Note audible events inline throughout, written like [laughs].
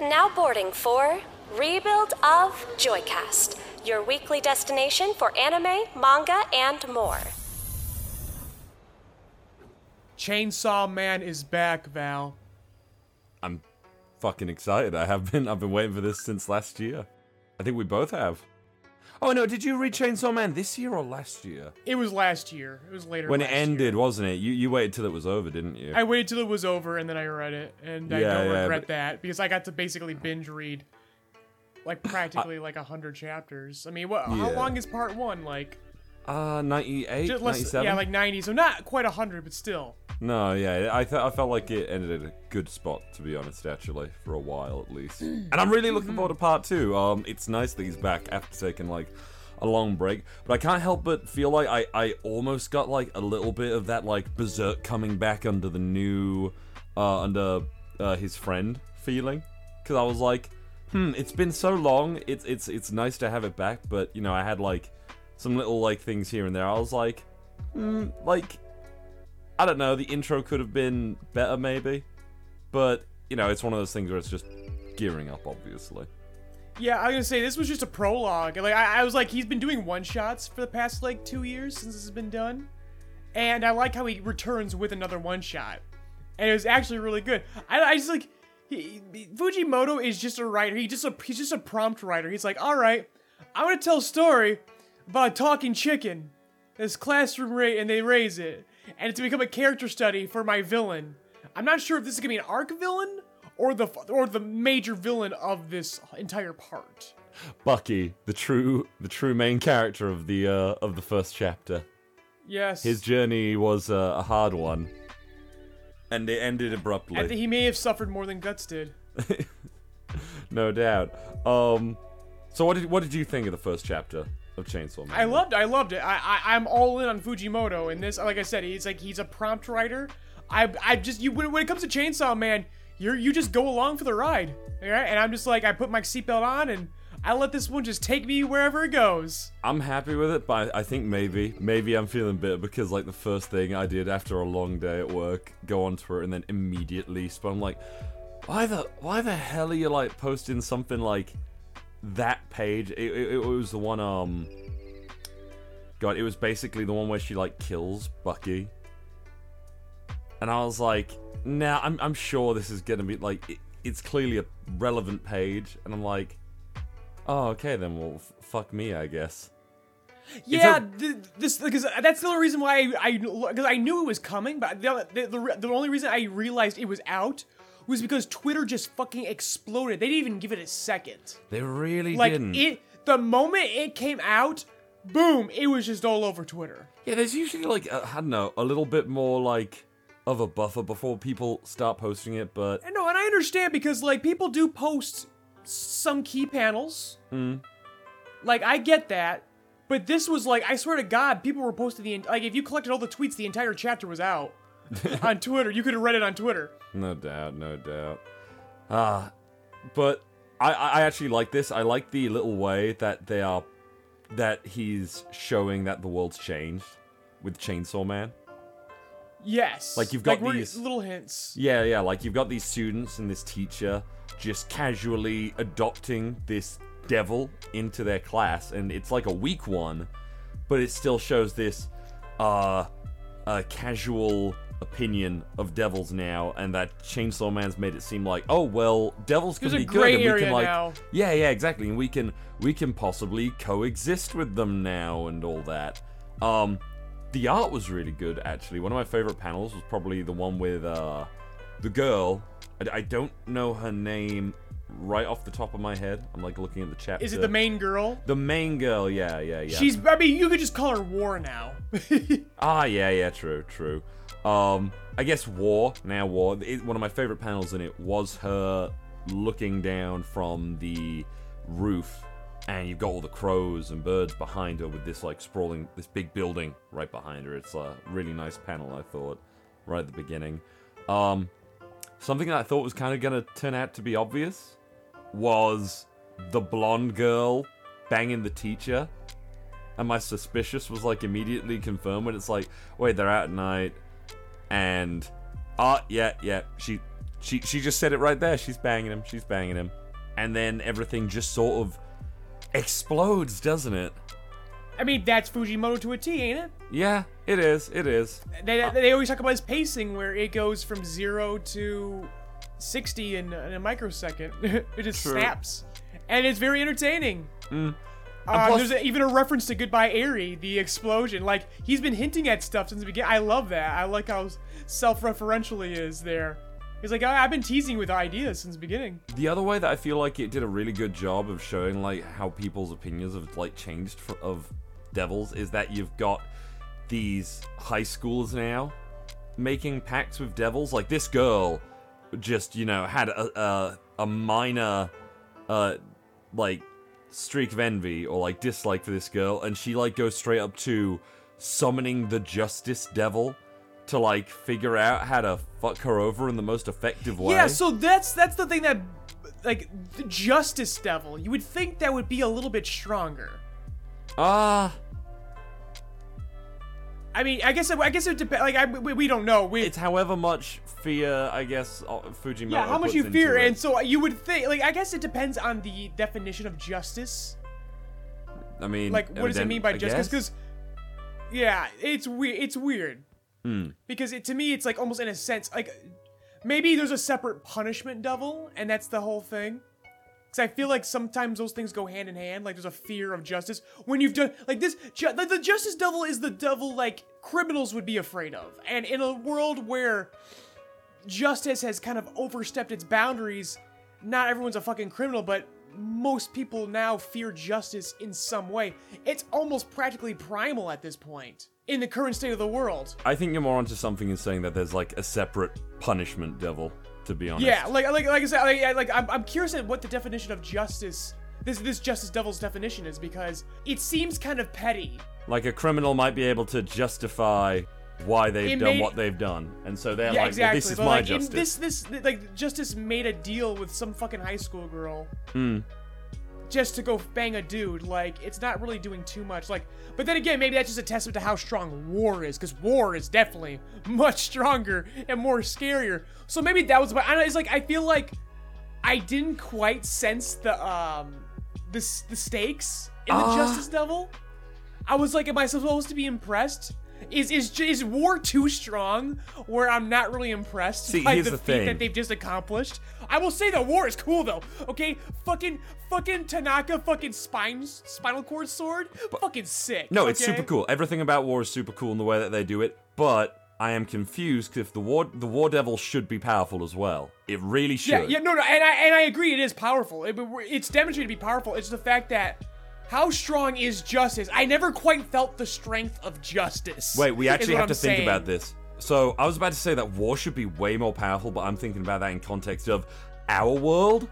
Now boarding for Rebuild of Joycast, your weekly destination for anime, manga, and more. Chainsaw Man is back, Val. I'm fucking excited. I have been. I've been waiting for this since last year. I think we both have. Oh no! Did you read Chainsaw Man this year or last year? It was last year. It was later. When it ended, year. wasn't it? You you waited till it was over, didn't you? I waited till it was over and then I read it, and I Yeah, don't yeah, regret but- that because I got to basically binge read like practically like a hundred chapters. I mean, what? How long is part one? Like, Uh, 98, less, 97? yeah, like ninety. So not quite a hundred, but still. No, yeah, I th- I felt like it ended at a good spot, to be honest, actually, for a while at least. [clears throat] And I'm really looking forward to part two. Um, it's nice that he's back after taking like a long break, but I can't help but feel like I I almost got like a little bit of that like berserk coming back under the new, uh, under uh, his friend feeling, because I was like, hmm, it's been so long. It's it's it's nice to have it back, but you know, I had like some little like things here and there. I was like, hmm, like. I don't know, the intro could have been better maybe. But, you know, it's one of those things where it's just gearing up, obviously. Yeah, I was gonna say this was just a prologue. Like I, I was like, he's been doing one shots for the past like two years since this has been done, and I like how he returns with another one shot, and it was actually really good. I, I just like he- Fujimoto is just a writer. He just a he's just a prompt writer. He's like, all right, I'm gonna tell a story about a talking chicken, this classroom rate, and they raise it, and it's become a character study for my villain. I'm not sure if this is gonna be an arc villain or the or the major villain of this entire part. Bucky, the true the true main character of the uh, of the first chapter. Yes. His journey was uh, a hard one. And it ended abruptly. I think he may have suffered more than Guts did. [laughs] no doubt. Um so what did what did you think of the first chapter of Chainsaw Man? I loved I loved it. I, I I'm all in on Fujimoto in this like I said, he's like he's a prompt writer. I I just you when, when it comes to Chainsaw Man, you're you just go along for the ride. Alright? And I'm just like I put my seatbelt on and I let this one just take me wherever it goes. I'm happy with it, but I think maybe, maybe I'm feeling bitter because like the first thing I did after a long day at work, go on Twitter and then immediately spam. I'm like, why the why the hell are you like posting something like that page? It, it, it was the one um. God, it was basically the one where she like kills Bucky, and I was like, nah, I'm I'm sure this is gonna be like it, it's clearly a relevant page, and I'm like. Oh, okay then. Well, f- fuck me, I guess. Yeah, th- this because that's the only reason why I because I, knew it was coming, but the, the the the only reason I realized it was out was because Twitter just fucking exploded. They didn't even give it a second. They really Like didn't. it, the moment it came out, boom, it was just all over Twitter. yeah, there's usually like uh, I don't know, a little bit more like of a buffer before people start posting it, but And no, and I understand because like people do post some key panels. Mm. Like I get that, but this was like I swear to God, people were posting the like if you collected all the tweets, the entire chapter was out [laughs] on Twitter. You could have read it on Twitter. no doubt, no doubt. Ah, but I I actually like this. I like the little way that they are that he's showing that the world's changed with Chainsaw Man. Yes, Like, you've got we're- these- little hints. Yeah, yeah, like you've got these students and this teacher just casually adopting this devil into their class, and it's like a weak one, but it still shows this uh, uh casual opinion of devils now, and that Chainsaw Man's made it seem like, oh well, devils can There's be good, and we can like, now. yeah, yeah, exactly, and we can we can possibly coexist with them now and all that. Um, the art was really good actually. One of my favorite panels was probably the one with uh the girl. I, I don't know her name right off the top of my head. I'm like looking at the chat. Is it the main girl? The main girl, yeah, yeah, yeah. She's. I mean, you could just call her War now. [laughs] Ah, yeah, yeah, true, true. Um, I guess War, now War, it, one of my favorite panels in it was her looking down from the roof, and you've got all the crows and birds behind her with this, like, sprawling, this big building right behind her. It's a really nice panel, I thought, right at the beginning. Um, something that I thought was kind of going to turn out to be obvious was the blonde girl banging the teacher and my suspicious was like immediately confirmed when it's like, wait, they're out at night, and ah, yeah, yeah, she She she just said it right there. She's banging him. She's banging him, and then everything just sort of explodes, doesn't it? I mean, that's Fujimoto to a T, ain't it? Yeah, it is. It is. They, they always talk about his pacing, where it goes from zero to sixty in, in a microsecond. [laughs] it just True. snaps, and it's very entertaining. Mm. Uh, plus- there's a, even a reference to Goodbye Eri, the explosion. Like he's been hinting at stuff since the beginning. I love that. I like how self-referential he is there. He's like, I- I've been teasing with ideas since the beginning. The other way that I feel like it did a really good job of showing like how people's opinions have like changed for, of devils is that you've got these high schoolers now making pacts with devils. Like this girl just you know had a a, a minor uh like streak of envy or like dislike for this girl, and she like goes straight up to summoning the Justice Devil to like figure out how to fuck her over in the most effective way. Yeah, so that's that's the thing that, like, the Justice Devil. You would think that would be a little bit stronger. Ah. I mean, I guess it, I guess it depends. Like, I, we, we don't know. We, it's however much fear, I guess, uh, Fujimoto. yeah, how much you fear, it. and so you would think. Like, I guess it depends on the definition of justice. I mean, Like, what does it mean by I justice? Because, yeah, it's weird. It's weird. Hmm. Because it, to me, it's like almost in a sense, like maybe there's a separate punishment devil, and that's the whole thing. I feel like sometimes those things go hand in hand. Like there's a fear of justice when you've done like this. Ju- the, the justice devil is the devil like criminals would be afraid of, and in a world where justice has kind of overstepped its boundaries, not everyone's a fucking criminal, but most people now fear justice in some way. It's almost practically primal at this point in the current state of the world. I think you're more onto something in saying that there's like a separate punishment devil. To be honest. Yeah, like like like I said, like, like I'm, I'm curious at what the definition of justice this this justice devil's definition is because it seems kind of petty. Like a criminal might be able to justify why they've It done may- what they've done, and so they're yeah, like, exactly. well, "This is but my like justice." this this like justice made a deal with some fucking high school girl. Hmm. Just to go bang a dude, like it's not really doing too much. Like, but then again, maybe that's just a testament to how strong war is, because war is definitely [laughs] much stronger and more scarier. So maybe that was. But I don't. know, It's like I feel like I didn't quite sense the um the the stakes in the Ah. Justice Devil. I was like, am I supposed to be impressed? Is is is war too strong where I'm not really impressed See, by here's the, the feat thing. that they've just accomplished? I will say that war is cool though. Okay, fucking fucking Tanaka fucking spine spinal cord sword, fucking sick. No, it's super cool. Everything about war is super cool in the way that they do it, but I am confused if the war the war devil should be powerful as well. It really should. Yeah, yeah, no, no, and I and I agree, it is powerful. It- it's demonstrated to be powerful. It's the fact that how strong is justice? I never quite felt the strength of justice. Wait, we actually have I'm to think about this. So I was about to say that war should be way more powerful, but I'm thinking about that in context of our world.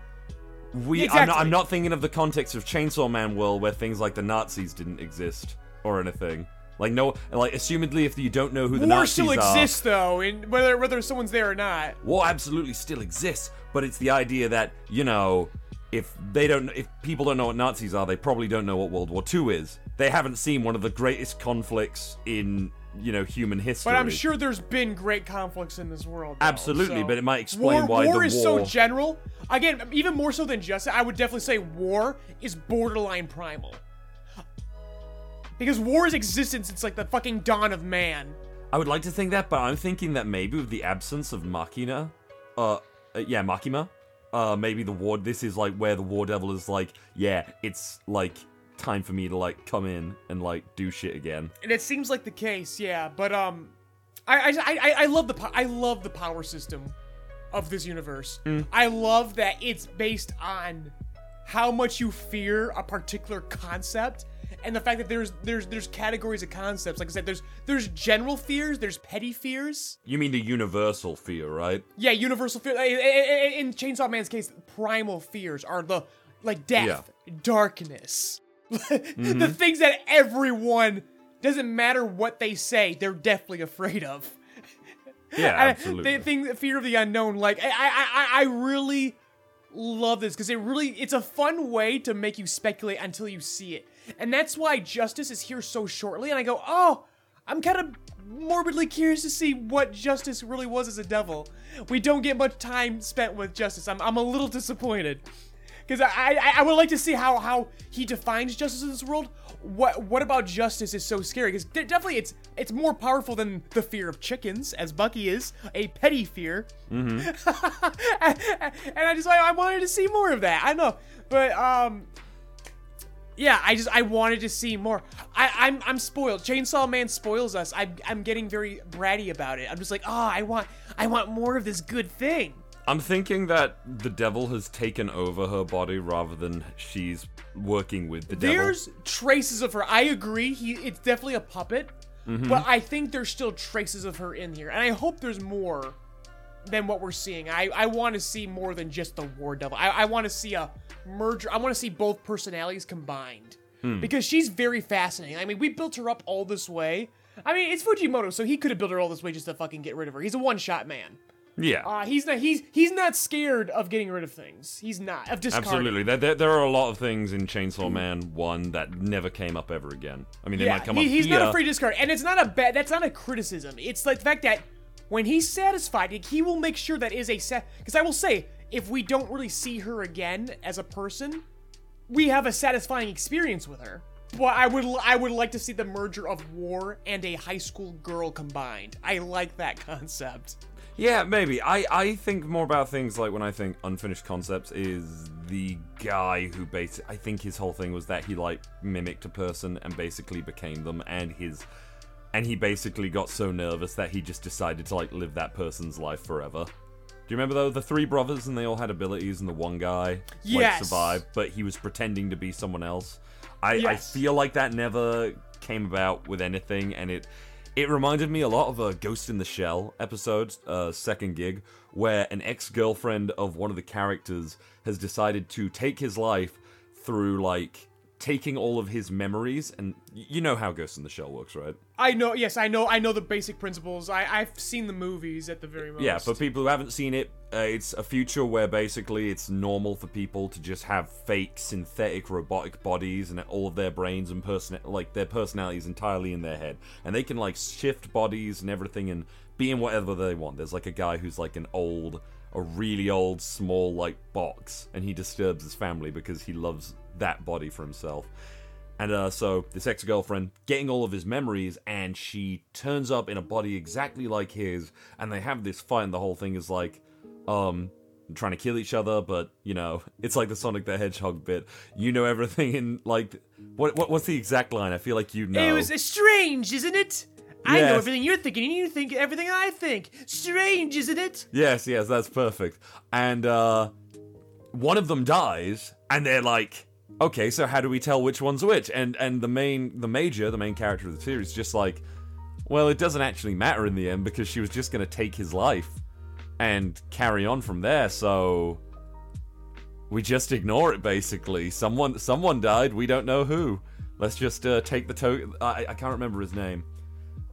We, I'm, not, I'm not thinking of the context of Chainsaw Man world where things like the Nazis didn't exist or anything. Like no, like assumedly, if you don't know who the Nazis are. War Nazis still are, exists though, and whether whether someone's there or not. war absolutely still exists, but it's the idea that you know, if they don't, if people don't know what Nazis are, they probably don't know what World War II is. They haven't seen one of the greatest conflicts in you know human history. But I'm sure there's been great conflicts in this world. though, Absolutely, so- but it might explain war, why war the is so general. Again, even more so than justice, I would definitely say war is borderline primal. Because war's existence, since like the fucking dawn of man. I would like to think that, but I'm thinking that maybe with the absence of Machina, uh, uh yeah, Makima, uh, maybe the war. This is like where the War Devil is like, yeah, it's like time for me to like come in and like do shit again. And it seems like the case, yeah. But um, I I I, I love the po- I love the power system of this universe. I love that it's based on how much you fear a particular concept. And the fact that there's there's there's categories of concepts, like I said, there's there's general fears, there's petty fears. You mean the universal fear, right? Yeah, universal fear. i- i- i- In Chainsaw Man's case, primal fears are the like death, darkness, [laughs] mm-hmm. the things that everyone doesn't matter what they say, they're definitely afraid of. Yeah, [laughs] I- absolutely. The thing, fear of the unknown. Like I, I, I, I really love this because it really, it's a fun way to make you speculate until you see it, and that's why Justice is here so shortly. And I go, oh, I'm kind of morbidly curious to see what Justice really was as a devil. We don't get much time spent with Justice. I'm, I'm a little disappointed. Because I, I, I would like to see how, how he defines justice in this world. What what about justice is so scary? Because definitely it's it's more powerful than the fear of chickens, as Bucky is a petty fear. Mm-hmm. [laughs] and I just I wanted to see more of that. I know, but um, yeah, I just I wanted to see more. I I'm I'm spoiled. Chainsaw Man spoils us. I I'm getting very bratty about it. I'm just like, oh, I want I want more of this good thing. I'm thinking that the devil has taken over her body rather than she's working with the devil. There's traces of her. I agree. He it's definitely a puppet, Mm-hmm. but I think there's still traces of her in here, and I hope there's more than what we're seeing. I I want to see more than just the War Devil. I I want to see a merger. I want to see both personalities combined Hmm. because she's very fascinating. I mean, we built her up all this way. I mean, it's Fujimoto, so he could have built her all this way just to fucking get rid of her. He's a one-shot man. Yeah. Uh, he's not. He's he's not scared of getting rid of things. He's not of discarding. Absolutely. There, there, there are a lot of things in Chainsaw Man 1 that never came up ever again. I mean, they might come he- up he's here. not afraid to discard, and it's not a bad. That's not a criticism. It's like the fact that when he's satisfied, he will make sure that is a set. Because I will say, if we don't really see her again as a person, we have a satisfying experience with her. But I would, I would like to see the merger of war and a high school girl combined. I like that [laughs] concept. Yeah, maybe. I, I think more about things like when I think unfinished concepts is the guy who basically I think his whole thing was that he like mimicked a person and basically became them and his and he basically got so nervous that he just decided to like live that person's life forever. Do you remember though the three brothers and they all had abilities and the one guy like survived but he was pretending to be someone else. I, I feel like that never came about with anything and it it reminded me a lot of a Ghost in the Shell episode, uh, second gig, where an ex girlfriend of one of the characters has decided to take his life through, like, taking all of his memories. And you know how Ghost in the Shell works, right? I know. Yes, I know. I know the basic principles. I, I've seen the movies at the very most. Yeah, for people who haven't seen it, uh, it's a future where basically it's normal for people to just have fake synthetic robotic bodies and all of their brains and person like their personalities entirely in their head, and they can like shift bodies and everything and be in whatever they want. There's like a guy who's like an old, a really old small like box, and he disturbs his family because he loves that body for himself. And uh, so this ex-girlfriend getting all of his memories, and she turns up in a body exactly like his, and they have this fight, and the whole thing is like, um, trying to kill each other, but you know, [laughs] it's like the Sonic the Hedgehog bit. You know everything, in like, what, what what's the exact line? I feel like you know. It was strange, isn't it? I know everything you're thinking, and you think everything I think. Strange, isn't it? Yes, yes, that's perfect. And uh one of them dies and they're like, "Okay, so how do we tell which one's which?" And and the main the major, the main character of the series just like, "Well, it doesn't actually matter in the end because she was just going to take his life and carry on from there." So we just ignore it basically. Someone someone died, we don't know who. Let's just uh, take the to I, I can't remember his name.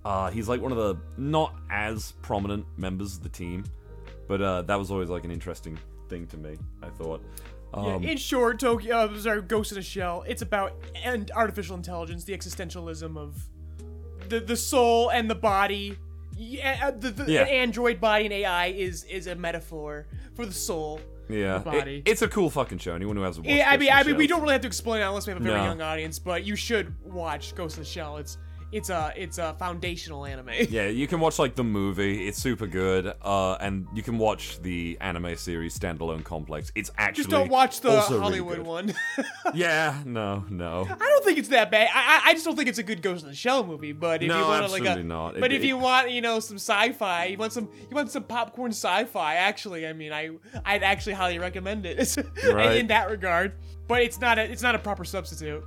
Uh, he's like one of the not as prominent members of the team, but uh, that was always like an interesting thing to me. I thought. Yeah, Um, in short, Tokyo, uh, sorry, Ghost in a Shell. It's about and artificial intelligence, the existentialism of the the soul and the body. Yeah, uh, the, the Yeah. an android body and AI is is a metaphor for the soul. yeah, the it- body. it's a cool fucking show. Anyone who hasn't watched Yeah, I mean, I mean, we don't really have to explain it unless we have a very No. young audience, but you should watch Ghost in the Shell. It's it's a it's a foundational anime. [laughs] Yeah, you can watch like the movie. It's super good. Uh, and you can watch the anime series standalone complex. It's actually Just don't watch the also really Hollywood one. [laughs] Yeah, no, no. I don't think it's that bad. I, I I just don't think it's a good Ghost in the Shell movie. But if No, you want like a, absolutely not. It- but if it- you want, you know, some sci-fi, you want some, you want some popcorn sci-fi. Actually, I mean, I I'd actually highly recommend it [laughs] Right. in that regard. But it's not a it's not a proper substitute.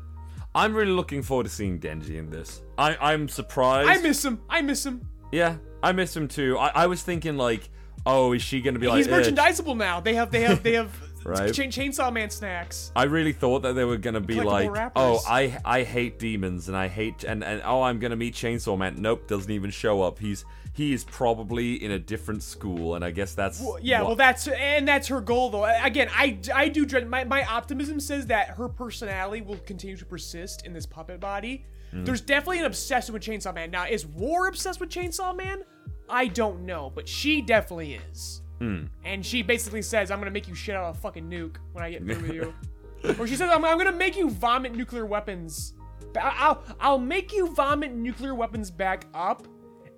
I'm really looking forward to seeing Denji in this. I I'm surprised. I miss him. I miss him. Yeah, I miss him too. I, I was thinking like, oh, is she gonna be like? He's "Eh, merchandisable now. They have they have they have [laughs] Right. Chain Chainsaw Man snacks. I really thought that they were gonna be Collectible like, wrappers. oh, I I hate demons and I hate and and oh, I'm gonna meet Chainsaw Man. Nope, doesn't even show up. He's he is probably in a different school, and I guess that's Well, yeah, what- well, that's and that's her goal, though. Again, I, I do dread. My, my optimism says that her personality will continue to persist in this puppet body, Mm. There's definitely an obsession with Chainsaw Man. Now, is War obsessed with Chainsaw Man? I don't know, but she definitely is. Hmm. And she basically says, "I'm gonna make you shit out of a fucking nuke when I get through with you." [laughs] or she says, I'm, "I'm gonna make you vomit nuclear weapons. I'll I'll make you vomit nuclear weapons back up."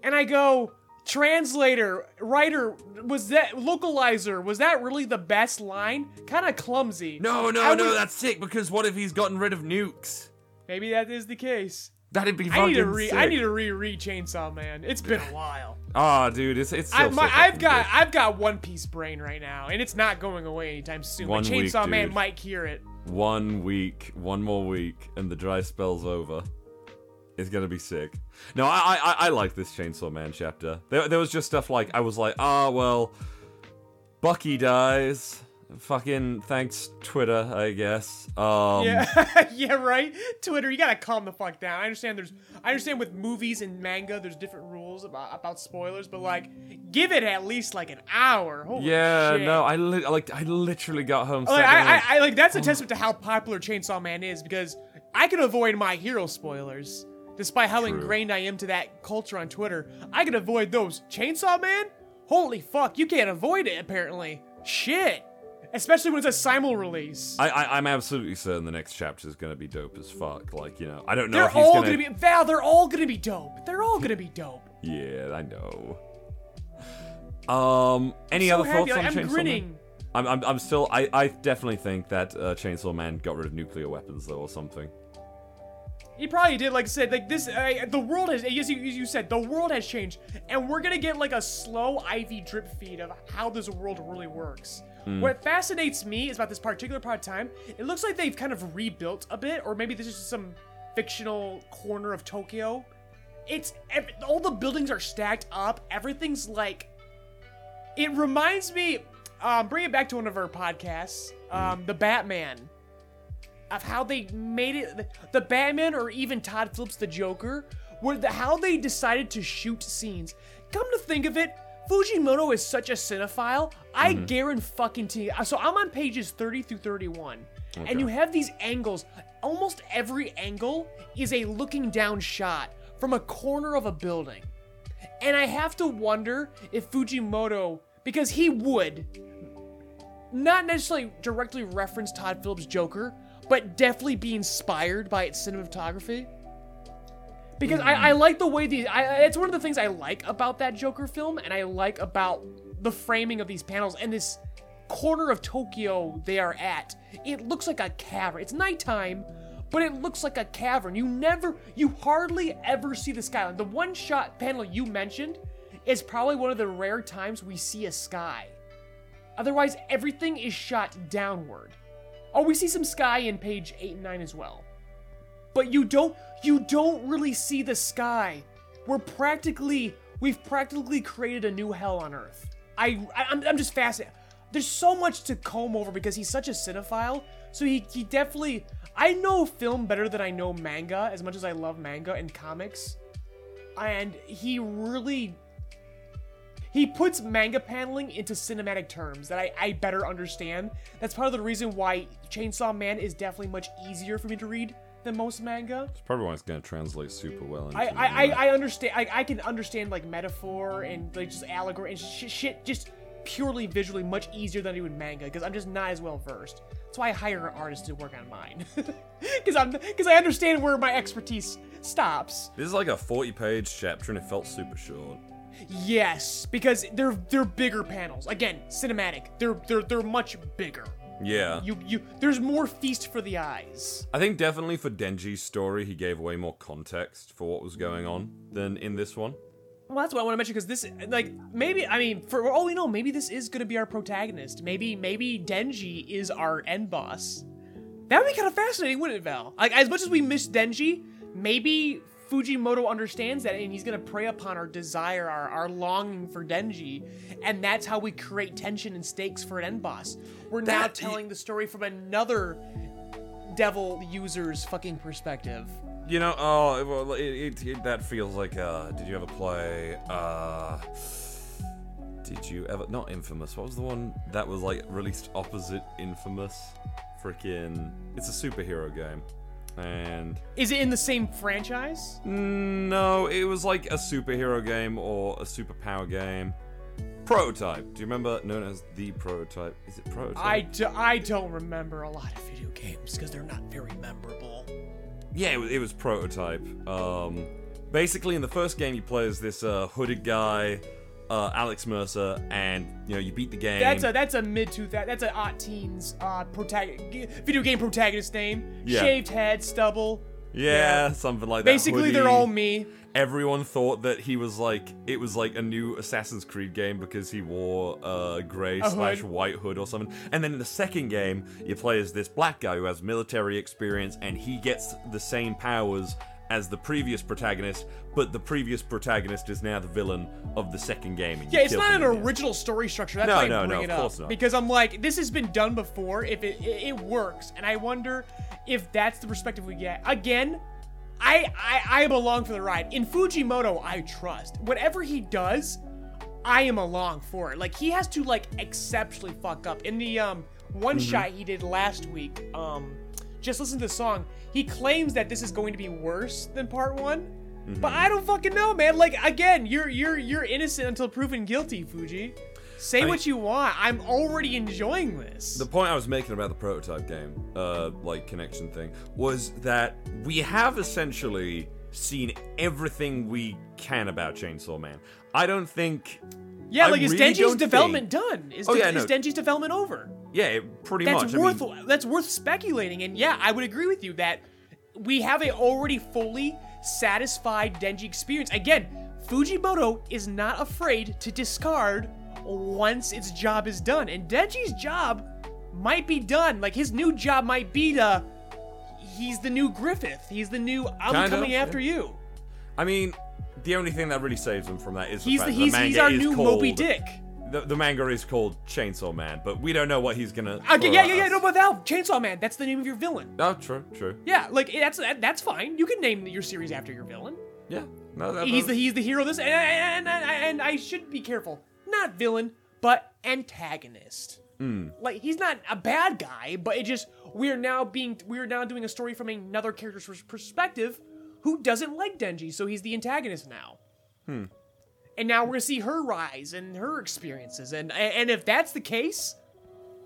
And I go, translator, writer, was that localizer? Was that really the best line? Kind of clumsy. No, no, I no, would- that's sick. Because what if he's gotten rid of nukes? Maybe that is the case. That'd be I need to re I need to reread Chainsaw Man. It's been a while. Ah, dude, it's it's. Still I, my, so I've got good. I've got One Piece brain right now, and it's not going away anytime soon. One but week, Chainsaw Man dude. might cure it. one week, one more week, and the dry spell's over. It's gonna be sick. No, I I, I- I like this Chainsaw Man chapter. There, there was just stuff like I was like, ah, well, Bucky dies. Fucking thanks Twitter, I guess. Um, Yeah, [laughs] yeah, right. Twitter, you gotta calm the fuck down. I understand there's, I understand with movies and manga, there's different rules about about spoilers, but like, give it at least like an hour. Holy Yeah, shit. no, I li- like I literally got home. Like, I, I, I like that's a testament to how popular Chainsaw Man is because I can avoid my hero spoilers, despite how True. ingrained I am to that culture on Twitter. I can avoid those. Chainsaw Man, holy fuck, you can't avoid it apparently. Shit, especially when it's a simul release. I, I, I'm absolutely certain the next chapter is gonna be dope as fuck. Like, you know, I don't know they're if he's all gonna. gonna... be Val. They're all gonna be dope. They're all gonna be dope. Yeah, I know. Um, any other thoughts Like, on I'm Chainsaw Man? I'm, I'm, I'm still. I, I definitely think that uh, Chainsaw Man got rid of nuclear weapons though, or something. He probably did, like I said, like this. Uh, the world has, as you, as you said, the world has changed, and we're gonna get like a slow IV drip feed of how this world really works. What fascinates me is about this particular part of time. It looks like they've kind of rebuilt a bit, or maybe this is just some fictional corner of Tokyo. It's all the buildings are stacked up. Everything's like it reminds me um bring it back to one of our podcasts um the batman of how they made it the, the batman or even todd phillips the joker where the, how they decided to shoot scenes come to think of it fujimoto is such a cinephile i mm-hmm. guarantee fucking to you so i'm on pages 30 through 31 and you have these angles. Almost every angle is a looking down shot from a corner of a building. And I have to wonder if Fujimoto, because he would, not necessarily directly reference Todd Phillips' Joker, but definitely be inspired by its cinematography. Because I, I mm. like the way these. I, it's one of the things I like about that Joker film, and I like about the framing of these panels and this corner of Tokyo they are at. It looks like a cavern. It's nighttime, but it looks like a cavern. You never, you hardly ever see the skyline. The one shot panel you mentioned is probably one of the rare times we see a sky. Otherwise, everything is shot downward. Oh, we see some sky in page 8 and 9 as well. But you don't you don't really see the sky. We're practically we've practically created a new hell on earth. I, I I'm, I'm just fascinated. There's so much to comb over because he's such a cinephile. So he, he definitely I know film better than I know manga as much as I love manga and comics. And he really he puts manga paneling into cinematic terms that I, I better understand. That's part of the reason why Chainsaw Man is definitely much easier for me to read than most manga. It's probably why it's gonna translate super well. Into I, I, I. I understand. I, I can understand like metaphor and like just allegory and sh- shit just purely visually much easier than I do in manga because I'm just not as well versed. That's why I hire an artist to work on mine [laughs] because I'm because I understand where my expertise stops. This is like a 40-page chapter, and it felt super short. Yes, because they're they're bigger panels. Again, cinematic. They're they're they're much bigger. Yeah. You you there's more feast for the eyes. I think definitely for Denji's story, he gave way more context for what was going on than in this one. Well, that's what I want to mention because this, like, maybe I mean, for all we know, maybe this is going to be our protagonist. Maybe maybe Denji is our end boss. That would be kind of fascinating, wouldn't it, Val? Like, as much as we miss Denji, maybe Fujimoto understands that and he's going to prey upon our desire, our, our longing for Denji, and that's how we create tension and stakes for an end boss. We're now That- telling the story from another devil user's fucking perspective. You know, oh, well, it, it, it, that feels like. Uh, did you ever play? Uh, did you ever? Not Infamous. What was the one that was like released opposite Infamous? Freaking! It's a superhero game. And Is it in the same franchise? no, it was like a superhero game or a superpower game. Prototype. Do you remember known as the prototype? Is it prototype? I, do, I don't remember a lot of video games because they're not very memorable. Yeah, it was, it was prototype. Um, basically, in the first game, you play as this uh, hooded guy, uh, Alex Mercer, and you know you beat the game. That's a that's a mid two that's a odd teens uh protag- video game protagonist name. Yeah. Shaved head, stubble. yeah, something like that. Basically, they're all me. Everyone thought that he was like it was like a new Assassin's Creed game because he wore a grey A slash hood. white hood or something. And then in the second game, you play as this black guy who has military experience and he gets the same powers as the previous protagonist, but the previous protagonist is now the villain of the second game. Yeah, it's not an in original story structure. That's No, why I no, bring no, it of up course not. because I'm like, this has been done before. If it, it it works, and I wonder if that's the perspective we get. Again, I I I am along for the ride. In Fujimoto, I trust whatever he does. I am along for it. Like he has to like exceptionally fuck up. In the um one Mm-hmm. shot he did last week, um, just listen to the song. He claims that this is going to be worse than part one. Mm-hmm. But I don't fucking know, man. Like again, you're you're you're innocent until proven guilty, Fuji. Say I- what you want. I'm already enjoying this. The point I was making about the prototype game, uh, like connection thing, was that we have essentially seen everything we can about Chainsaw Man. I don't think. Yeah, I like is really Denji's don't development done? Is, Oh, yeah, is. Denji's development over? Yeah, it- pretty That's much. I worth mean, that's worth speculating. And yeah, I would agree with you that we have a already fully satisfied Denji experience. Again, Fujimoto is not afraid to discard once its job is done. And Denji's job might be done. Like his new job might be to he's the new Griffith. He's the new I'm Kinda, coming after you. I mean, the only thing that really saves him from that is the He's the he's, the he's our new called, Moby Dick. The, the manga is called Chainsaw Man, but we don't know what he's gonna. Okay, yeah, yeah, yeah, no, but Val, Chainsaw Man, that's the name of your villain. Oh, true, true. Yeah, like that's that, that's fine. You can name your series after your villain. Yeah, no, that, He's the he's the hero of this, and, and, and, and I should be careful. Not villain, but antagonist. Hmm. Like he's not a bad guy, but it just we are now being we are now doing a story from another character's perspective who doesn't like Denji, so he's the antagonist now. Hmm. And now we're gonna see her rise and her experiences, and and if that's the case,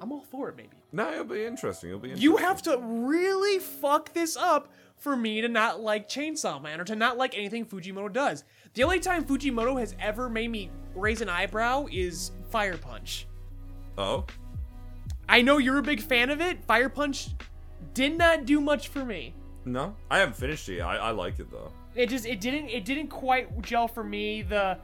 I'm all for it, Maybe. No, it'll be interesting. It'll be. Interesting. You have to really fuck this up for me to not like Chainsaw Man or to not like anything Fujimoto does. The only time Fujimoto has ever made me raise an eyebrow is Fire Punch. Oh, I know you're a big fan of it. Fire Punch did not do much for me. No, I haven't finished it. yet. I, I liked it though. It just it didn't it didn't quite gel for me. The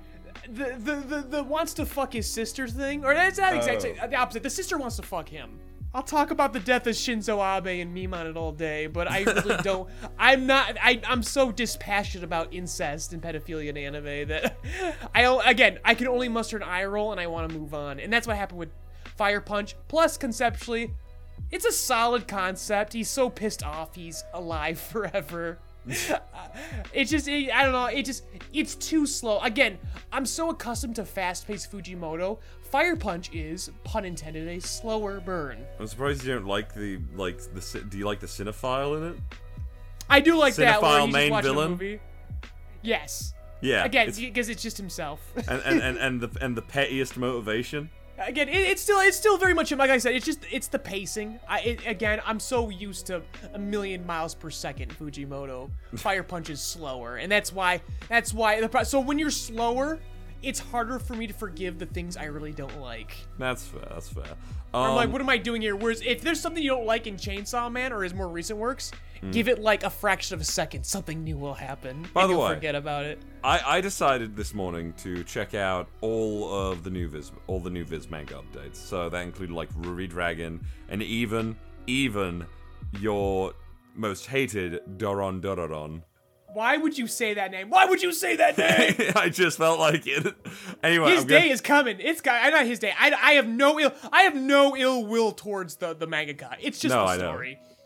the the the, the wants to fuck his sister thing, or that's not exactly Oh. the opposite. The sister wants to fuck him. I'll talk about the death of Shinzo Abe and meme on it all day, but I really [laughs] don't. I'm not. I, I'm so dispassionate about incest and pedophilia in anime that [laughs] I again I can only muster an eye roll and I want to move on, and that's what happened with Fire Punch. Plus, conceptually, it's a solid concept. He's so pissed off he's alive [laughs] forever. it's just it, I don't know. It just it's too slow. Again, I'm so accustomed to fast-paced Fujimoto. Fire Punch is pun intended a slower burn. I'm surprised you don't like the like the. Do you like the cinephile in it? I do like that where Cinephile main villain? movie. Yes. Yeah. Again, it's- because it's just himself. and, and, [laughs] and, and the and the pettiest motivation. Again, it, it's still it's still very much. Like I said, it's just it's the pacing. I it, again, I'm so used to a million miles per second Fujimoto. [laughs] Fire Punch is slower, and that's why that's why the pro- so when you're slower, it's harder for me to forgive the things I really don't like. That's fair. That's fair. I'm like, Um, what am I doing here? Whereas if there's something you don't like in Chainsaw Man or his more recent works, Mm. give it like a fraction of a second, something new will happen. By and the you'll way- forget about it. I, I decided this morning to check out all of the new Viz all the new Viz manga updates. So that included like Ruri Dragon and even even your most hated Doron Dororon. Why would you say that name? Why would you say that [laughs] name? I just felt like it. Anyway, His I'm gonna- day is coming. It's got. I not his day. I, I have no ill. I have no ill will towards the the mangaka. It's just No, the I know.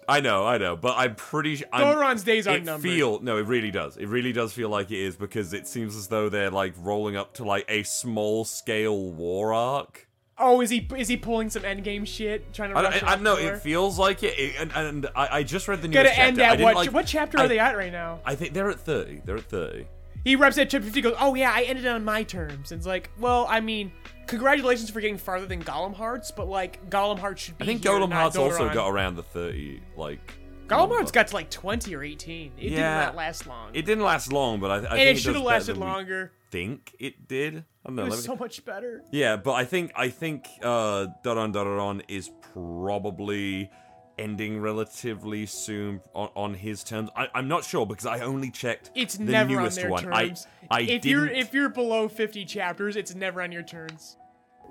I know, I know, but I'm pretty sure. Doron's days are it numbered. feel no, it really does. It really does feel like it is because it seems as though they're like rolling up to like a small scale war arc. Oh, is he is he pulling some endgame shit? Trying to I, rush I, it I know it feels like it, it- and, and I, I just read the Gonna newest end chapter. At what? like- what chapter are they at right now? I think they're at thirty. They're at thirty. He reps at chapter 50 goes, Oh, yeah, I ended it on my terms. And it's like, Well, I mean, congratulations for getting farther than Golem Hearts, but like, Golem Hearts should be. I think here, Golem Hearts also got around the thirty. Like Golem. Hearts got to like 20 or 18. It did not last long. It didn't last long, but I, I and think it should have lasted longer. Think it did. I don't know. It was me- so much better. Yeah, but I think I think uh Doron is probably ending relatively soon on, on his terms. I, I'm not sure because I only checked It's the never on newest their one. terms. I I if didn't. you're if you're below 50 chapters, it's never on your turns.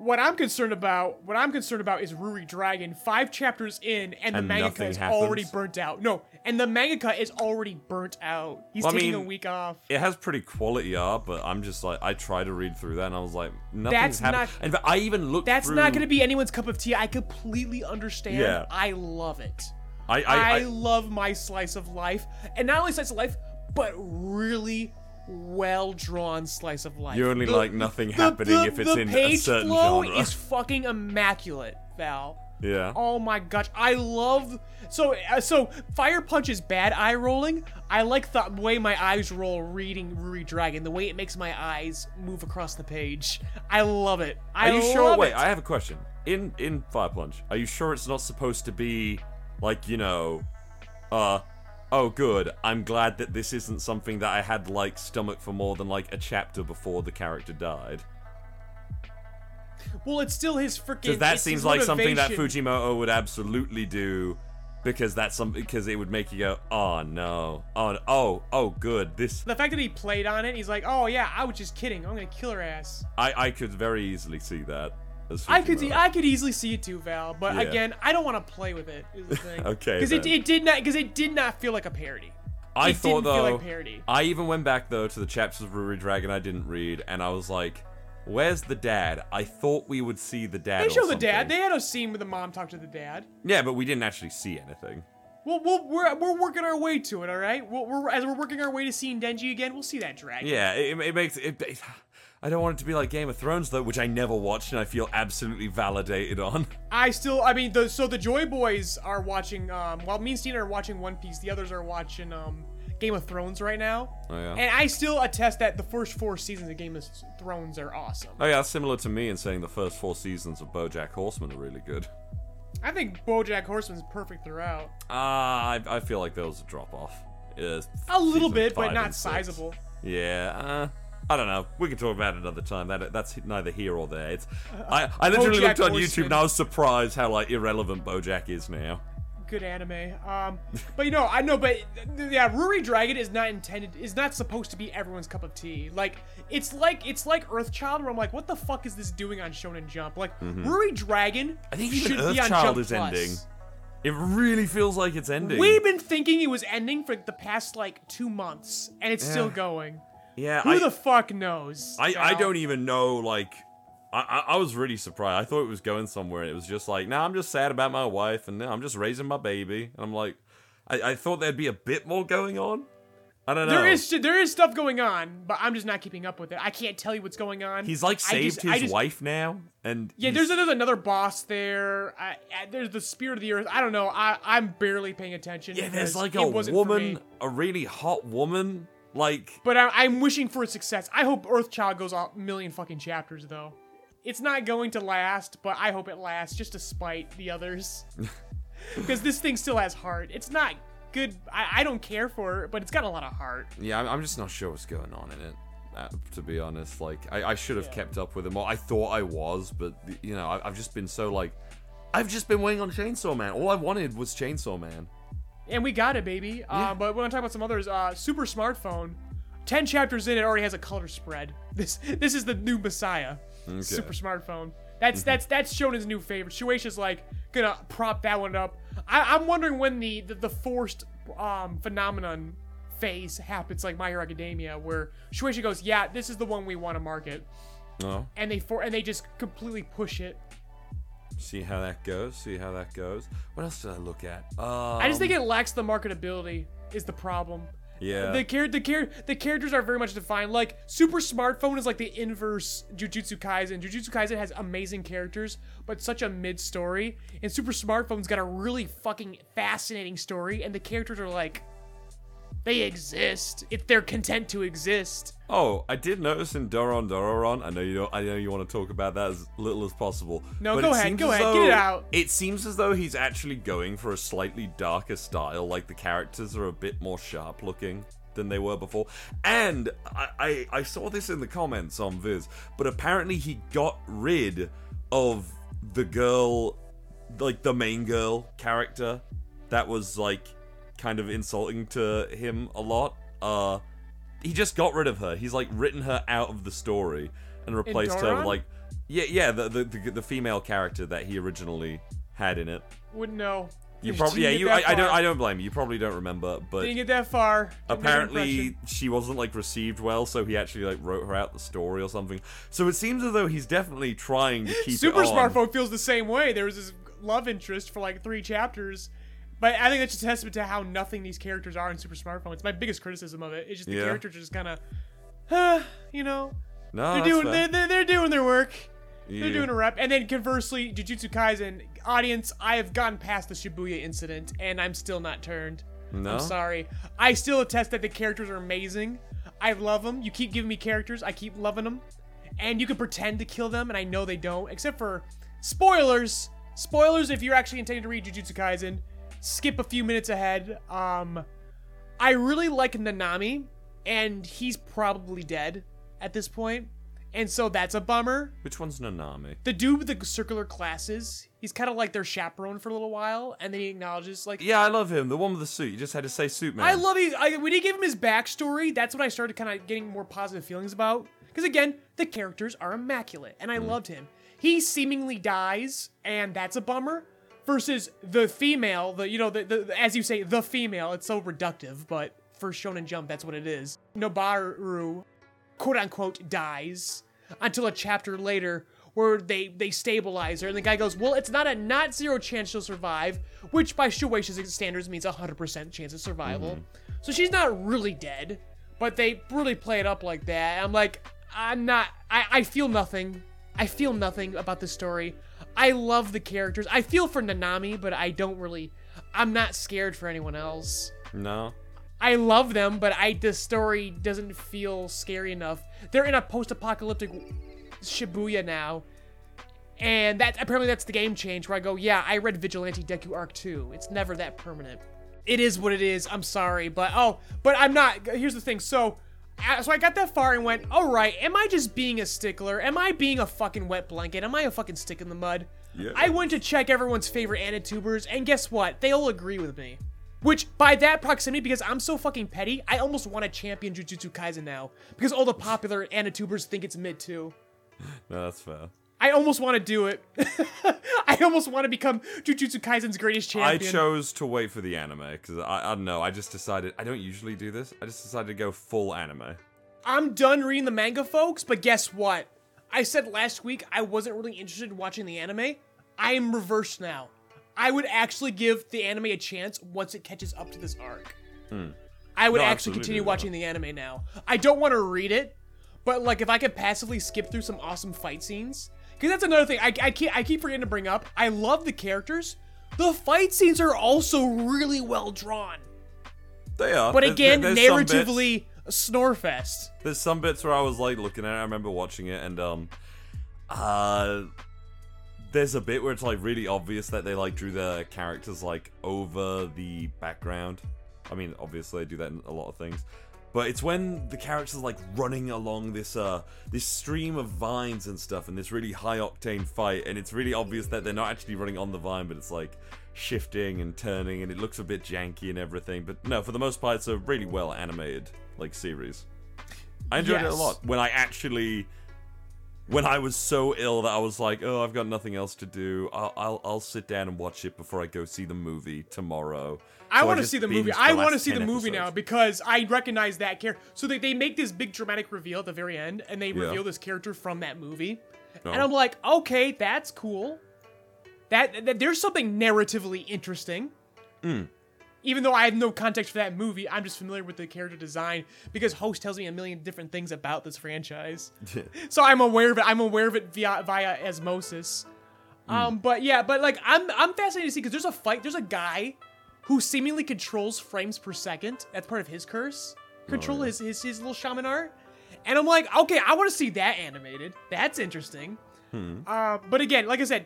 What I'm concerned about, what I'm concerned about is Ruri Dragon, five chapters in, and the And mangaka is happens? already burnt out. No, and the mangaka is already burnt out. He's Well, I taking a week off. it has pretty quality art, but I'm just like I tried to read through that and I was like nothing's That's happened. not- fact, I even looked. That's through, not going to be anyone's cup of tea. I completely understand. Yeah. I love it. I I, I, I, love my slice of life, and not only slice of life, but really well drawn slice of life. You only The- like nothing the- happening the- if it's in a certain flow genre. is fucking immaculate, Val. yeah. Oh my gosh, I love so uh, so Fire Punch is bad eye rolling. I like the way my eyes roll reading Ruri Dragon, the way it makes my eyes move across the page. I love it. I Are you sure? Wait, it. I have a question. In in Fire Punch, are you sure it's not supposed to be like you know, uh, oh good. I'm glad that this isn't something that I had like stomach for more than like a chapter before the character died. Well, it's still his freaking. Because that seems like something that. Fujimoto would absolutely do. Because that's some because it would make you go, oh no, oh oh oh good. This The fact that he played on it, he's like, "Oh yeah, I was just kidding. I'm gonna kill her ass." I I could very easily see that. I could, Fujimoto. I could easily see it too, Val. But Yeah. again, I don't want to play with it. Is the [laughs] thing. Okay, Because it, it did not, because it did not feel like a parody. I it thought though, like parody. I even went back though to the chapters of Ruri Dragon I didn't read, and I was like, "Where's the dad?" I thought we would see the dad. They show the dad. They had a scene where the mom talked to the dad. Yeah, but we didn't actually see anything. Well, we'll we're, we're working our way to it. All right. We're, we're as we're working our way to seeing Denji again. We'll see that dragon. Yeah, it, it makes it, it- I don't want it to be like Game of Thrones though, which I never watched, and I feel absolutely validated on. [laughs] I still, I mean, the so the Joy Boys are watching. Um, while me and Steena are watching One Piece, the others are watching um Game of Thrones right now. Oh, yeah. And I still attest that the first four seasons of Game of Thrones are awesome. Oh yeah, similar to me in saying the first four seasons of BoJack Horseman are really good. I think BoJack Horseman's perfect throughout. Ah, I, I feel like there was a drop off. Yeah, A little bit, but not sizable. Yeah, uh, I don't know. We can talk about it another time. That that's neither here or there. It's I, I literally BoJack looked on Horseman. YouTube and I was surprised how like irrelevant BoJack is now. Good anime. Um, but you know, I know, but yeah, Ruri Dragon is not intended, is not supposed to be everyone's cup of tea. Like, it's like it's like Earthchild, where I'm like, what the fuck is this doing on Shonen Jump? Like, Ruri Dragon Mm-hmm. I think even should be on Earthchild Jump is Plus. ending. It really feels like it's ending. We've been thinking it was ending for the past like two months, and it's still going. Yeah, Who I, the fuck knows? I, I don't even know. Like, I, I was really surprised. I thought it was going somewhere. and It was just like, nah, I'm just sad about my wife, and now I'm just raising my baby. And I'm like, I, I thought there'd be a bit more going on. I don't know. There is there is stuff going on, but I'm just not keeping up with it. I can't tell you what's going on. He's like saved just- his just- wife now, and Yeah, there's there's another boss there. I, I, there's the spirit of the earth. I don't know. I I'm barely paying attention. yeah. There's like a woman, a really hot woman. Like, But I, I'm wishing for success. I hope Earthchild goes a million fucking chapters though. It's not going to last, but I hope it lasts just to spite the others. [laughs] Because this thing still has heart. It's not good. I, I don't care for it, but it's got a lot of heart. yeah, I'm, I'm just not sure what's going on in it. Uh, to be honest, like I, I should have Yeah. kept up with him. Well, I thought I was, but you know, I, I've just been so like, I've just been waiting on Chainsaw Man. All I wanted was Chainsaw Man. And we got it, baby. Uh, but we're gonna talk about some others. Uh, Super Smartphone. Ten chapters in, it already has a color spread. [laughs] This this is the new Messiah. Super Smartphone. That's that's that's Shonen's new favorite. Shueisha's like gonna prop that one up. I, I'm wondering when the the, the forced um, phenomenon phase happens, like My Hero Academia, where Shueisha goes, "Yeah, this is the one we want to market," Oh, and they for and they just completely push it. See how that goes. See how that goes. What else did I look at? Um, I just think it lacks the marketability is the problem. Yeah. The char- the char- the characters are very much defined. Like Super Smartphone is like the inverse Jujutsu Kaisen. Jujutsu Kaisen has amazing characters, but such a mid story. And Super Smartphone's got a really fucking fascinating story, and the characters are like, they exist if they're content to exist. Oh, I did notice in Doron Dororon. I know you. Don't, I know you want to talk about that as little as possible. No, but go ahead, go ahead, get it out. It seems as though he's actually going for a slightly darker style. Like the characters are a bit more sharp looking than they were before. And I, I, I saw this in the comments on Viz, but apparently he got rid of the girl, like the main girl character, that was like kind of insulting to him a lot. Uh he just got rid of her. He's like written her out of the story and replaced her with like yeah, yeah, the, the the the female character that he originally had in it. Wouldn't know. You probably yeah, you I, I don't. I don't blame you. You probably don't remember, but Didn't get that far. Apparently she wasn't like received well, so he actually like wrote her out the story or something. So it seems as though he's definitely trying to keep Super. Smartphone feels the same way. There was this love interest for like three chapters. But I think that's just a testament to how nothing these characters are in Super Smartphone. It's my biggest criticism of it. It's just the Yeah. characters are just kind of, uh, you know, No, they're doing they're, they're, they're doing their work. Yeah. They're doing a rep. And then conversely, Jujutsu Kaisen audience, I have gotten past the Shibuya incident, and I'm still not turned. No? I'm sorry. I still attest that the characters are amazing. I love them. You keep giving me characters, I keep loving them. And you can pretend to kill them, and I know they don't, except for spoilers. Spoilers if you're actually intending to read Jujutsu Kaisen. Skip a few minutes ahead. Um, I really like Nanami, and he's probably dead at this point, and so that's a bummer. Which one's Nanami? The dude with the circular glasses, he's kind of like their chaperone for a little while, and then he acknowledges like, Yeah, I love him. The one with the suit. You just had to say suit man. I love he. I, when he gave him his backstory, that's when I started kind of getting more positive feelings about. Because again, the characters are immaculate, and I loved him. He seemingly dies, and that's a bummer. Versus the female, the you know, the, the as you say, the female. It's so reductive, but for Shonen Jump, that's what it is. Nobara, quote unquote, dies until a chapter later where they they stabilize her, and the guy goes, "Well, it's not a not zero chance she'll survive," which by Shueisha's standards means a hundred percent chance of survival. Mm-hmm. So she's not really dead, but they really play it up like that. I'm like, I'm not. I I feel nothing. I feel nothing about the story. I love the characters. I feel for Nanami, but I don't really. I'm not scared for anyone else. No. I love them, but I the story doesn't feel scary enough. They're in a post-apocalyptic Shibuya now, and that apparently that's the game change where I go, yeah, I read Vigilante Deku Arc 2. It's never that permanent. It is what it is. I'm sorry, but oh, but I'm not. Here's the thing. So, Uh, so I got that far and went, all right. Am I just being a stickler? Am I being a fucking wet blanket? Am I a fucking stick in the mud? Yeah. I went to check everyone's favorite Anitubers, and guess what? They all agree with me. Which, by that proximity, because I'm so fucking petty, I almost want to champion Jujutsu Kaisen now. Because all the popular Anitubers think it's mid too. [laughs] No, that's fair. I almost want to do it. [laughs] I almost want to become Jujutsu Kaisen's greatest champion. I chose to wait for the anime because I, I don't know. I just decided I don't usually do this. I just decided to go full anime. I'm done reading the manga, folks, but guess what? I said last week I wasn't really interested in watching the anime. I am reversed now. I would actually give the anime a chance once it catches up to this arc. Hmm. I would No, actually continue watching the anime now. I don't want to read it, but like if I could passively skip through some awesome fight scenes, because that's another thing I, I keep I keep forgetting to bring up. I love the characters. The fight scenes are also really well drawn, They are. but again, there- there's some narratively snorefest. There's some bits where I was like looking at it. I remember watching it, and um, uh, there's a bit where it's like really obvious that they like drew the characters like over the background. I mean, obviously they do that in a lot of things, but it's when the characters like running along this uh this stream of vines and stuff, and this really high octane fight, and it's really obvious that they're not actually running on the vine, but it's like shifting and turning, and it looks a bit janky and everything. But no, for the most part, it's a really well animated like series. I enjoyed it a lot when I actually when I was so ill that I was like, oh, I've got nothing else to do. I'll I'll, I'll sit down and watch it before I go see the movie tomorrow. I So want to see the movie. I want to see the 10 movie now because I recognize that character. So they, they make this big dramatic reveal at the very end, and they Yeah. reveal this character from that movie, Oh. and I'm like, okay, that's cool. That, that there's something narratively interesting. Hmm. Even though I have no context for that movie, I'm just familiar with the character design because Host tells me a million different things about this franchise. [laughs] so I'm aware of it. I'm aware of it via via osmosis. Um, but yeah, but like I'm I'm fascinated to see because there's a fight. There's a guy who seemingly controls frames per second. That's part of his curse. Control his, his his little shaman art. And I'm like, okay, I want to see that animated. That's interesting. Uh, but again, like I said,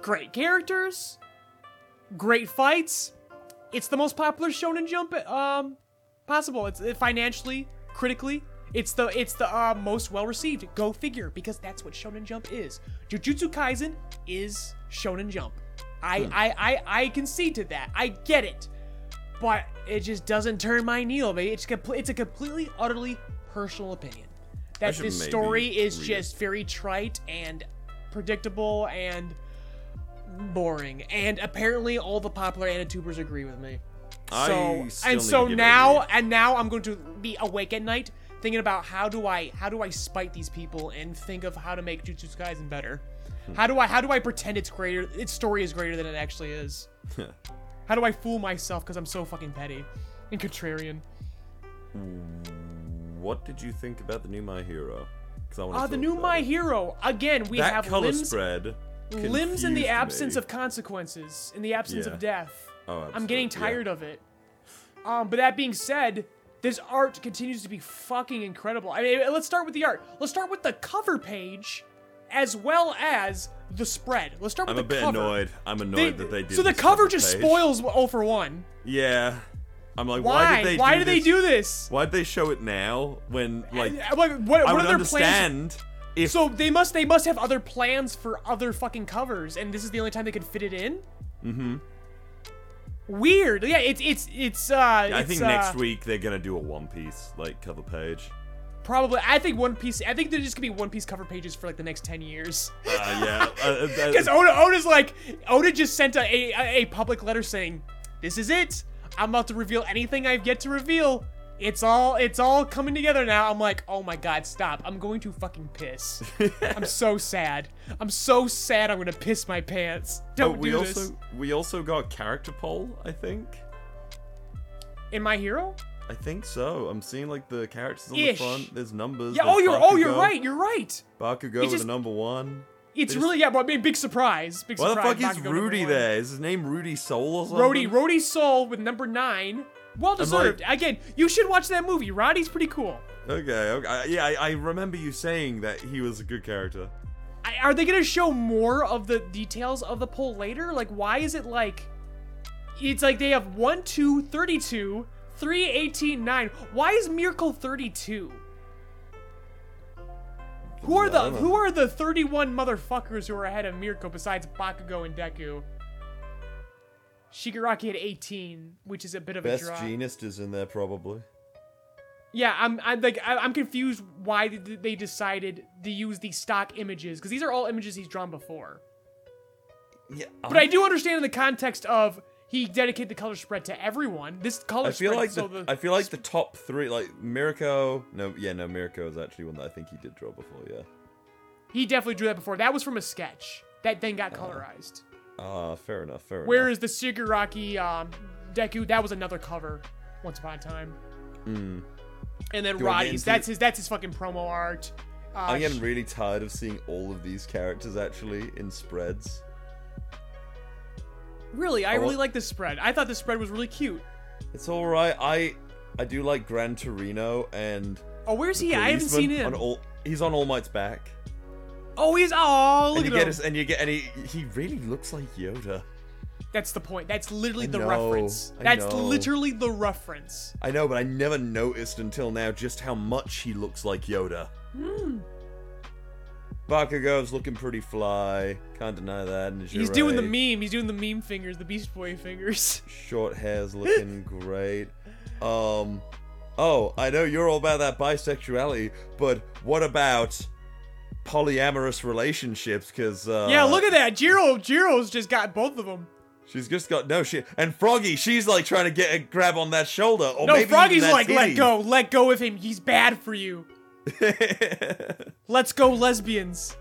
great characters, great fights. It's the most popular Shonen Jump um possible. It's uh, financially, critically, it's the it's the uh, most well received. Go figure, because that's what Shonen Jump is. Jujutsu Kaisen is Shonen Jump. I I I I concede to that. I get it, but it just doesn't turn my needle. Baby. It's complete. It's a completely, utterly personal opinion. That this story is read it. just very trite and predictable and boring. And apparently, all the popular anitubers agree with me. I So and so now and now I'm going to be awake at night thinking about how do I how do I spite these people and think of how to make Jujutsu Kaisen better. Hmm. How do I how do I pretend it's greater its story is greater than it actually is? [laughs] how do I fool myself because I'm so fucking petty and contrarian? What did you think about the new My Hero? 'Cause I wanna Uh, the new My. Hero again. We that have color limbs spread. Limbs in the absence of consequences, in the absence Yeah. of death. Oh, I'm getting absolutely, yeah. tired of it. Um, but that being said, this art continues to be fucking incredible. I mean, let's start with the art. Let's start with the cover page, as well as the spread. Let's start with the art. I'm a bit cover. annoyed. I'm annoyed They- that they did. so the this cover just page. spoils all for one. Yeah. I'm like, Why? why, did they? Why do they this? do this? Why did they show it now when like I'm like, what, I would are their plans? understand if So they must they must have other plans for other fucking covers, and this is the only time they could fit it in. Mm-hmm. Weird. Yeah, it's it's it's. uh I it's, think uh, next week they're gonna do a One Piece like cover page. Probably. I think One Piece. I think they're just gonna be One Piece cover pages for like the next ten years. Uh, yeah. uh, uh, [laughs] Because Oda, Oda's like, Oda just sent a, a a public letter saying, "This is it. I'm about to reveal anything I've yet to reveal. It's all it's all coming together now." I'm like, "Oh my god, stop! I'm going to fucking piss. [laughs] I'm so sad. I'm so sad. I'm gonna piss my pants. oh, Don't we do also this." we also got character poll. I think. In my hero? I think so. I'm seeing like the characters on Ish. the front. There's numbers. Yeah. Oh, there's Oh, you're oh you're right. You're right. Bakugo with just- a number one. It's just- really yeah. But I mean, big surprise. Big Why the surprise. fuck is Bakugo number Rudy there? Is his name Rudy Soul or something? Rody, Rody Soul with number nine. Well deserved. Again, you should watch that movie. Rody's pretty cool. Okay, okay. Yeah, I, I remember you saying that he was a good character. I, are they gonna show more of the details of the poll later? Like, why is it like? It's like they have 1, 2, 32, 3, 18, 9. Why is Mirko 32? Who are the I don't know. who are the 31 motherfuckers who are ahead of Mirko besides Bakugo and Deku? Shigaraki had 18, which is a bit of a Best drop. Jeanist is in there probably. Yeah, I'm, I'm like I'm confused why they decided to use these stock images because these are all images he's drawn before. Yeah, But I do understand in the context of he dedicated the color spread to everyone. This color I feel spread, like so the, the I feel like the top three, like Mirko. No, yeah, no, Mirko is actually one that I think he did draw before. Yeah. he definitely drew that before. That was from a sketch that then got uh-huh. colorized. Ah, fair enough. Fair enough. Whereas the Shigaraki um, Deku, that was another cover. Once upon a time. And then. Do Rody's. That's his that's his fucking promo art. Uh, I'm getting really tired of seeing all of these characters actually in spreads. really, I I really want- like this spread. I thought this spread was really cute. It's all right. I I do like Gran Torino and. Oh, where's he? I haven't seen him. On all, he's on All Might's back. Oh, he's oh look and you at get him. his, and you get and he he really looks like Yoda. That's the point. That's literally I the know, reference. I That's know. literally the reference. I know, but I never noticed until now just how much he looks like Yoda. Hmm. Bakugo's looking pretty fly. Can't deny that. And He's doing the meme. He's doing the meme fingers, the Beast Boy fingers. [laughs] Short hair's looking [laughs] great. Um, oh, I know you're all about that bisexuality, but what about polyamorous relationships? Because uh, yeah, look at that. Jiro, Jiro's just got both of them. she's just got no shit. And Froggy, she's like trying to get a grab on that shoulder. Or No, Froggy's like, let go, let go of him. He's bad for you. [laughs] Let's go, lesbians.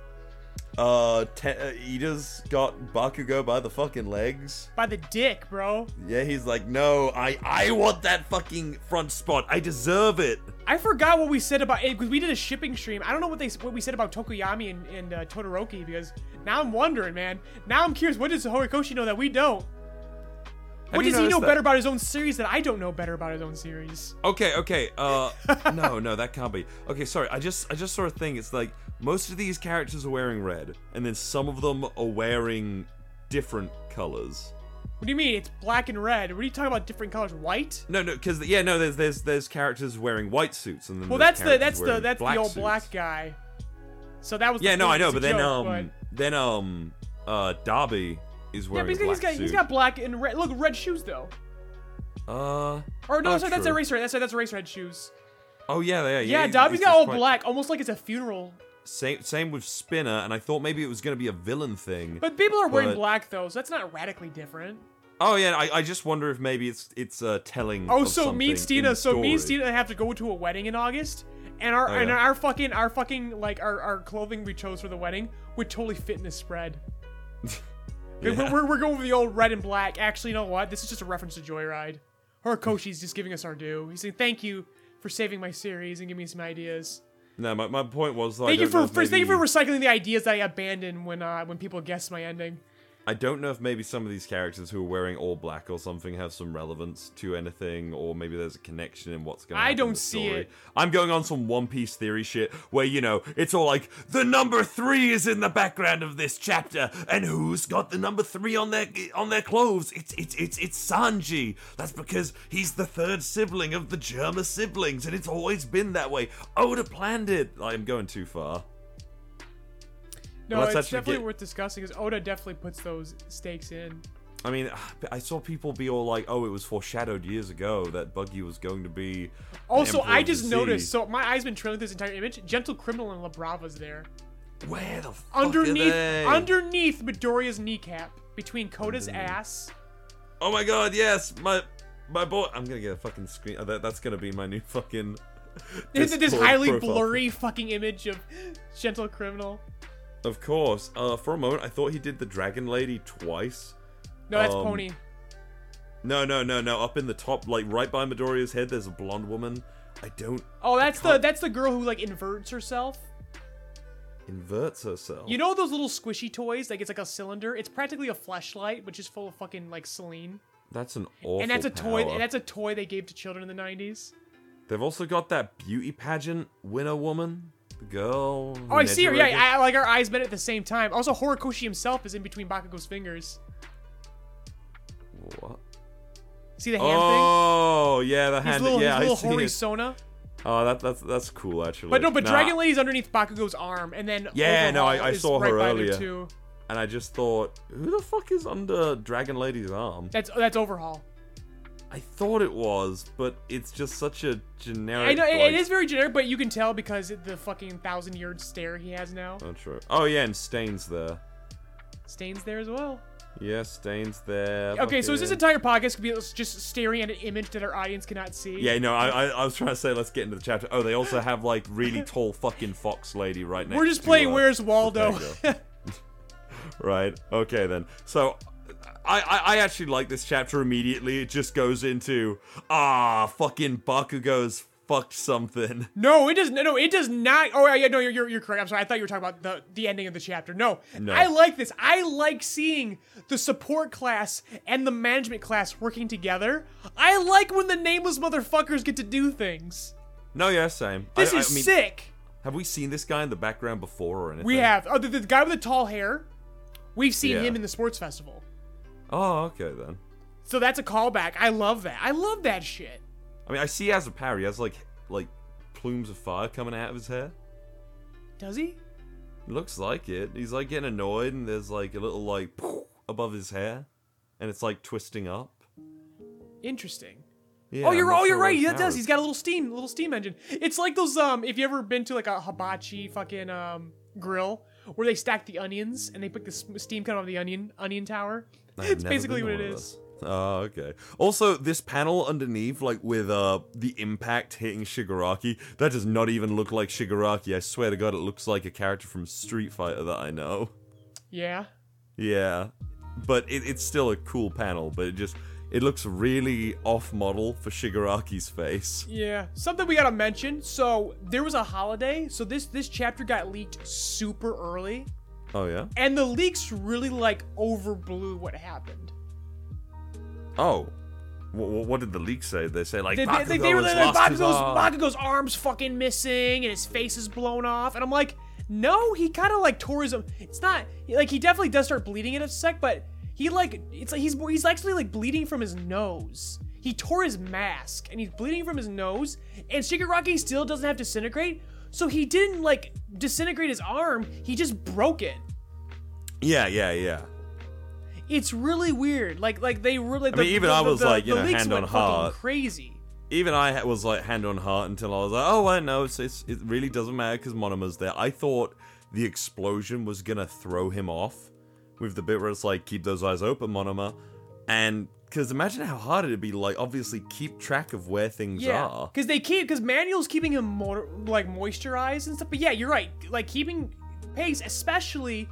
Uh, te- uh, Iida's got Bakugo by the fucking legs. By the dick, bro. Yeah, he's like, no, I I want that fucking front spot. I deserve it. I forgot what we said about it because we did a shipping stream. I don't know what they what we said about Tokoyami and, and uh, Todoroki because now I'm wondering, man. Now I'm curious. What does Horikoshi know that we don't? What does he know that- better about his own series that I don't know better about his own series? Okay, okay. Uh, [laughs] no, no, that can't be. Okay, sorry. I just, I just sort of think it's like most of these characters are wearing red, and then some of them are wearing different colors. What do you mean? It's black and red. What are you talking about? Different colors? White? No, no, because yeah, no. There's, there's, there's characters wearing white suits, and then Well, that's the that's the that's the old suits. black guy. So that was Yeah, no. I know, but then joke, um, then um, uh, Dabi is but- yeah, wearing but he's, black he's got suit. he's got black and red. Look, red shoes though. Uh, Or no, sorry, that's true. eraser. That's that's eraserhead shoes. Oh yeah, yeah, yeah. Yeah, Dabi's got all black, almost like it's a funeral. Same, same with Spinner, and I thought maybe it was gonna be a villain thing. But people are wearing But- black though, so that's not radically different. Oh yeah, I, I just wonder if maybe it's it's uh, telling. Oh, so me and Steena, so me and. Steena have to go to a wedding in August, and our Oh, and our fucking our fucking like our, our clothing we chose for the wedding would totally fit in this spread. [laughs] Yeah. We're, we're, we're going with the old red and black. Actually, you know what? This is just a reference to Joyride. Horikoshi's just giving us our due. He's saying thank you for saving my series and giving me some ideas. No, my, my point was. I Thank you for, for thank you for recycling the ideas that I abandoned when uh when people guessed my ending. I don't know if maybe some of these characters who are wearing all black or something have some relevance to anything, or maybe there's a connection in what's going on. I don't see it. I'm going on some One Piece theory shit where, you know, it's all like, the number three is in the background of this chapter, and who's got the number three on their on their clothes? It's it's it's it's Sanji. That's because he's the third sibling of the Germa siblings, and it's always been that way. Oda planned it. I'm going too far. No, Let's it's definitely get- worth discussing because Oda definitely puts those stakes in. I mean, [sighs] I saw people be all like, "Oh, it was foreshadowed years ago that Buggy was going to be." Also, I just noticed. So my eyes been trailing this entire image. Gentle Criminal and La Brava's there. where the fuck underneath are they? underneath Midoriya's kneecap, between Koda's ass. Oh my god, yes, my my boy. I'm gonna get a fucking screen. oh, that, that's gonna be my new fucking. This, this highly profile. blurry fucking image of Gentle Criminal. Of course. Uh, for a moment, I thought he did the Dragon Lady twice. No, that's Um, Pony. No, no, no, no. Up in the top, like right by Midoriya's head, there's a blonde woman. I don't Oh, that's the that's the girl who like inverts herself. inverts herself. You know those little squishy toys? Like it's like a cylinder. It's practically a flashlight, which is full of fucking like saline. that's an awful. and that's a toy. And that's a toy they gave to children in the '90s. They've also got that beauty pageant winner woman, the girl. Oh, I see her. Yeah. I, like our eyes met at the same time. Also, Horikoshi himself is in between Bakugo's fingers. What? See the hand thing? Oh, yeah, the thing? His hand. little, yeah, his I little see it. Horisona. Oh, that, that's that's cool actually. But no, but Nah, Dragon Lady's underneath Bakugo's arm, and then Yeah, no, I- Overhaul I is saw right her by there, earlier. too. And I just thought, who the fuck is under Dragon Lady's arm? That's that's Overhaul. I thought it was, but it's just such a generic. I know it- like- it is very generic, but you can tell because of the fucking thousand year stare he has now. Oh, true. Oh yeah, and Stain's there. Stains there as well. Yeah, Stain's there. Okay, so is this fucking- entire podcast could be us just staring at an image that our audience cannot see? Yeah, no, I, I I was trying to say let's get into the chapter. Oh, they also have like really [laughs] tall fucking fox lady right next. We're just to, playing uh, Where's Waldo. [laughs] Right. Okay then. So. I, I, I actually like this chapter immediately. It just goes into ah fucking Bakugo's fucked something. [laughs] no, it does. No, it does not. Oh yeah, no, you're, you're you're correct. I'm sorry. I thought you were talking about the the ending of the chapter. No, No. I like this. I like seeing the support class and the management class working together. I like when the nameless motherfuckers get to do things. No, yeah, same. This I- I is mean, sick. Have we seen this guy in the background before or anything? We have oh, the, the guy with the tall hair. We've seen Yeah. him in the sports festival. Oh, okay then. So that's a callback. I love that. I love that shit. I mean, I see has a power. He has like like plumes of fire coming out of his hair. Does he? Looks like it. He's like getting annoyed, and there's like a little like above his hair, and it's like twisting up. Interesting. Yeah, oh, you're oh, sure you're right. He power does. He's got a little steam, little steam engine. It's like those um. If you ever been to like a hibachi fucking um grill where they stack the onions and they put the steam out of the onion onion tower. I've it's basically what it is. Oh, okay. Also, this panel underneath, like with uh the impact hitting Shigaraki, that does not even look like Shigaraki. I swear to God, it looks like a character from Street Fighter that I know. Yeah. Yeah, but it, it's still a cool panel. But it just it looks really off model for Shigaraki's face. Yeah. Something we gotta mention. So there was a holiday. So this this chapter got leaked super early, Oh yeah. and the leaks really like overblew what happened. Oh. What, what did the leak say? They say like They, they, Bakugo they, they were like, Bakugo's, arm. Bakugo's arms fucking missing and his face is blown off. And I'm like, no, he kind of like tore his. It's not like he definitely does start bleeding in a sec, but he like it's like he's he's actually like bleeding from his nose. He tore his mask and he's bleeding from his nose. And Shigaraki still doesn't have disintegrate, so he didn't like disintegrate his arm. He just broke it. Yeah, yeah, yeah. It's really weird. Like like they really. I mean, even I was like, you know, hand on heart. crazy. even I was like hand on heart until I was like, oh, I know, it's, it's, it really doesn't matter because Monoma's there. I thought the explosion was gonna throw him off with the bit where it's like, keep those eyes open, Monoma. And because imagine how hard it'd be, like, obviously keep track of where things Yeah, are. because they keep because Monoma's keeping him more like moisturized and stuff. But yeah, you're right. Like keeping pace, especially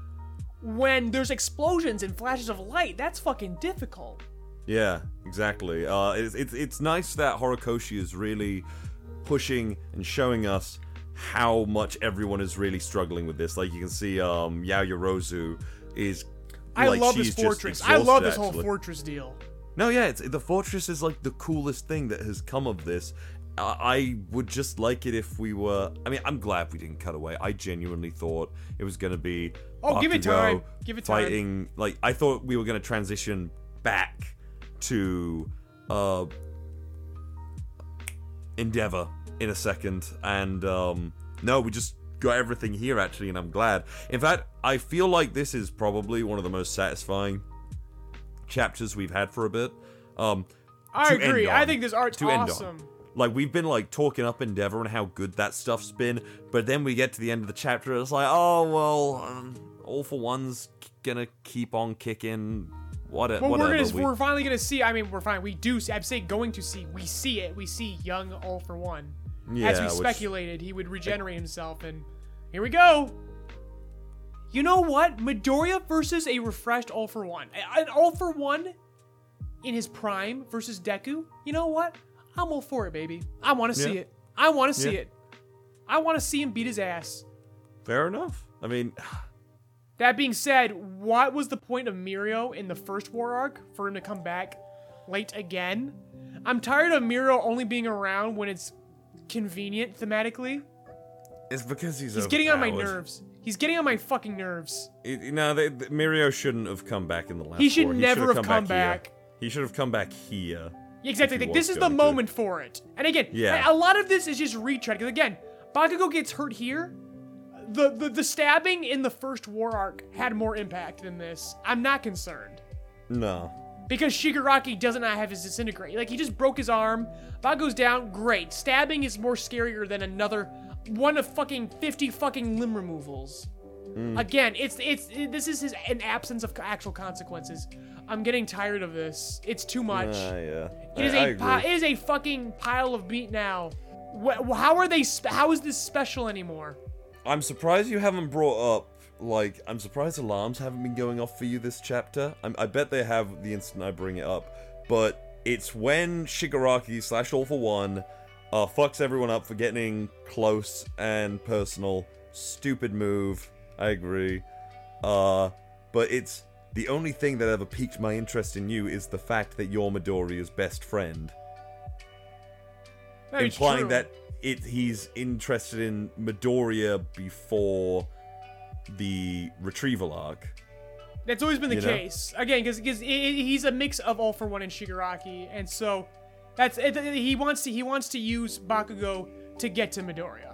when there's explosions and flashes of light. That's fucking difficult. Yeah, exactly. Uh, it's, it's, it's nice that Horikoshi is really pushing and showing us how much everyone is really struggling with this. Like, you can see um, Yao Yorozu is. I like, love this fortress. I love this whole actually. fortress deal. No, yeah, it's, the fortress is like the coolest thing that has come of this. Uh, I would just like it if we were. I mean, I'm glad we didn't cut away. I genuinely thought it was gonna be. Oh, give it time. Give it time. Fighting like I thought we were gonna transition back to uh Endeavor in a second, and um no, we just got everything here actually, and I'm glad. In fact, I feel like this is probably one of the most satisfying chapters we've had for a bit. Um, I agree. I think this art's To end on. awesome. like we've been like talking up Endeavor and how good that stuff's been, but then we get to the end of the chapter, it's like, oh well, um, all for one's gonna keep on kicking. What, Well, whatever. we're gonna we- we're finally gonna see. I mean, we're fine. We do. see- I'm saying going to see. We see it. We see young All for One. yeah, As we which- speculated, he would regenerate himself, and here we go. You know what? Midoriya versus a refreshed All for One. An All for One in his prime versus Deku. You know what? I'm all for it, baby. I want to see Yeah. it. I want to see Yeah. it. I want to see him beat his ass. Fair enough. I mean, [sighs] That being said, what was the point of Mirio in the first war arc for him to come back late again? I'm tired of Mirio only being around when it's convenient thematically. It's because he's He's getting on my nerves. He's getting on my fucking nerves. It, you know, they, the, Mirio shouldn't have come back in the last. He should never should have come here. back. He should have come back here. Exactly. Like, this is the going to. moment for it. And again, Yeah. a lot of this is just retread. Because again, Bakugo gets hurt here. The, the the stabbing in the first war arc had more impact than this. I'm not concerned. No. Because Shigaraki does not have his disintegrate. Like, he just broke his arm. Bakugo's down. Great. Stabbing is more scarier than another one of fucking 50 fucking limb removals. Hmm. Again, it's it's it- this is his an absence of actual consequences. I'm getting tired of this. It's too much. Ah, yeah. It is I- I a pi- it is a fucking pile of meat now. Wh- how are they? Sp- how is this special anymore? I'm surprised you haven't brought up like I'm surprised alarms haven't been going off for you this chapter. I'm, I bet they have the instant I bring it up, but it's when Shigaraki slash All for One uh, fucks everyone up for getting close and personal. Stupid move. I agree. Uh, but it's the only thing that ever piqued my interest in you is the fact that you're Midoriya's best friend Very implying true. that it he's interested in Midoriya before the retrieval arc. That's always been the You know? case. Again, because he's a mix of All for One and Shigaraki, and so that's it, he wants to he wants to use Bakugo to get to Midoriya.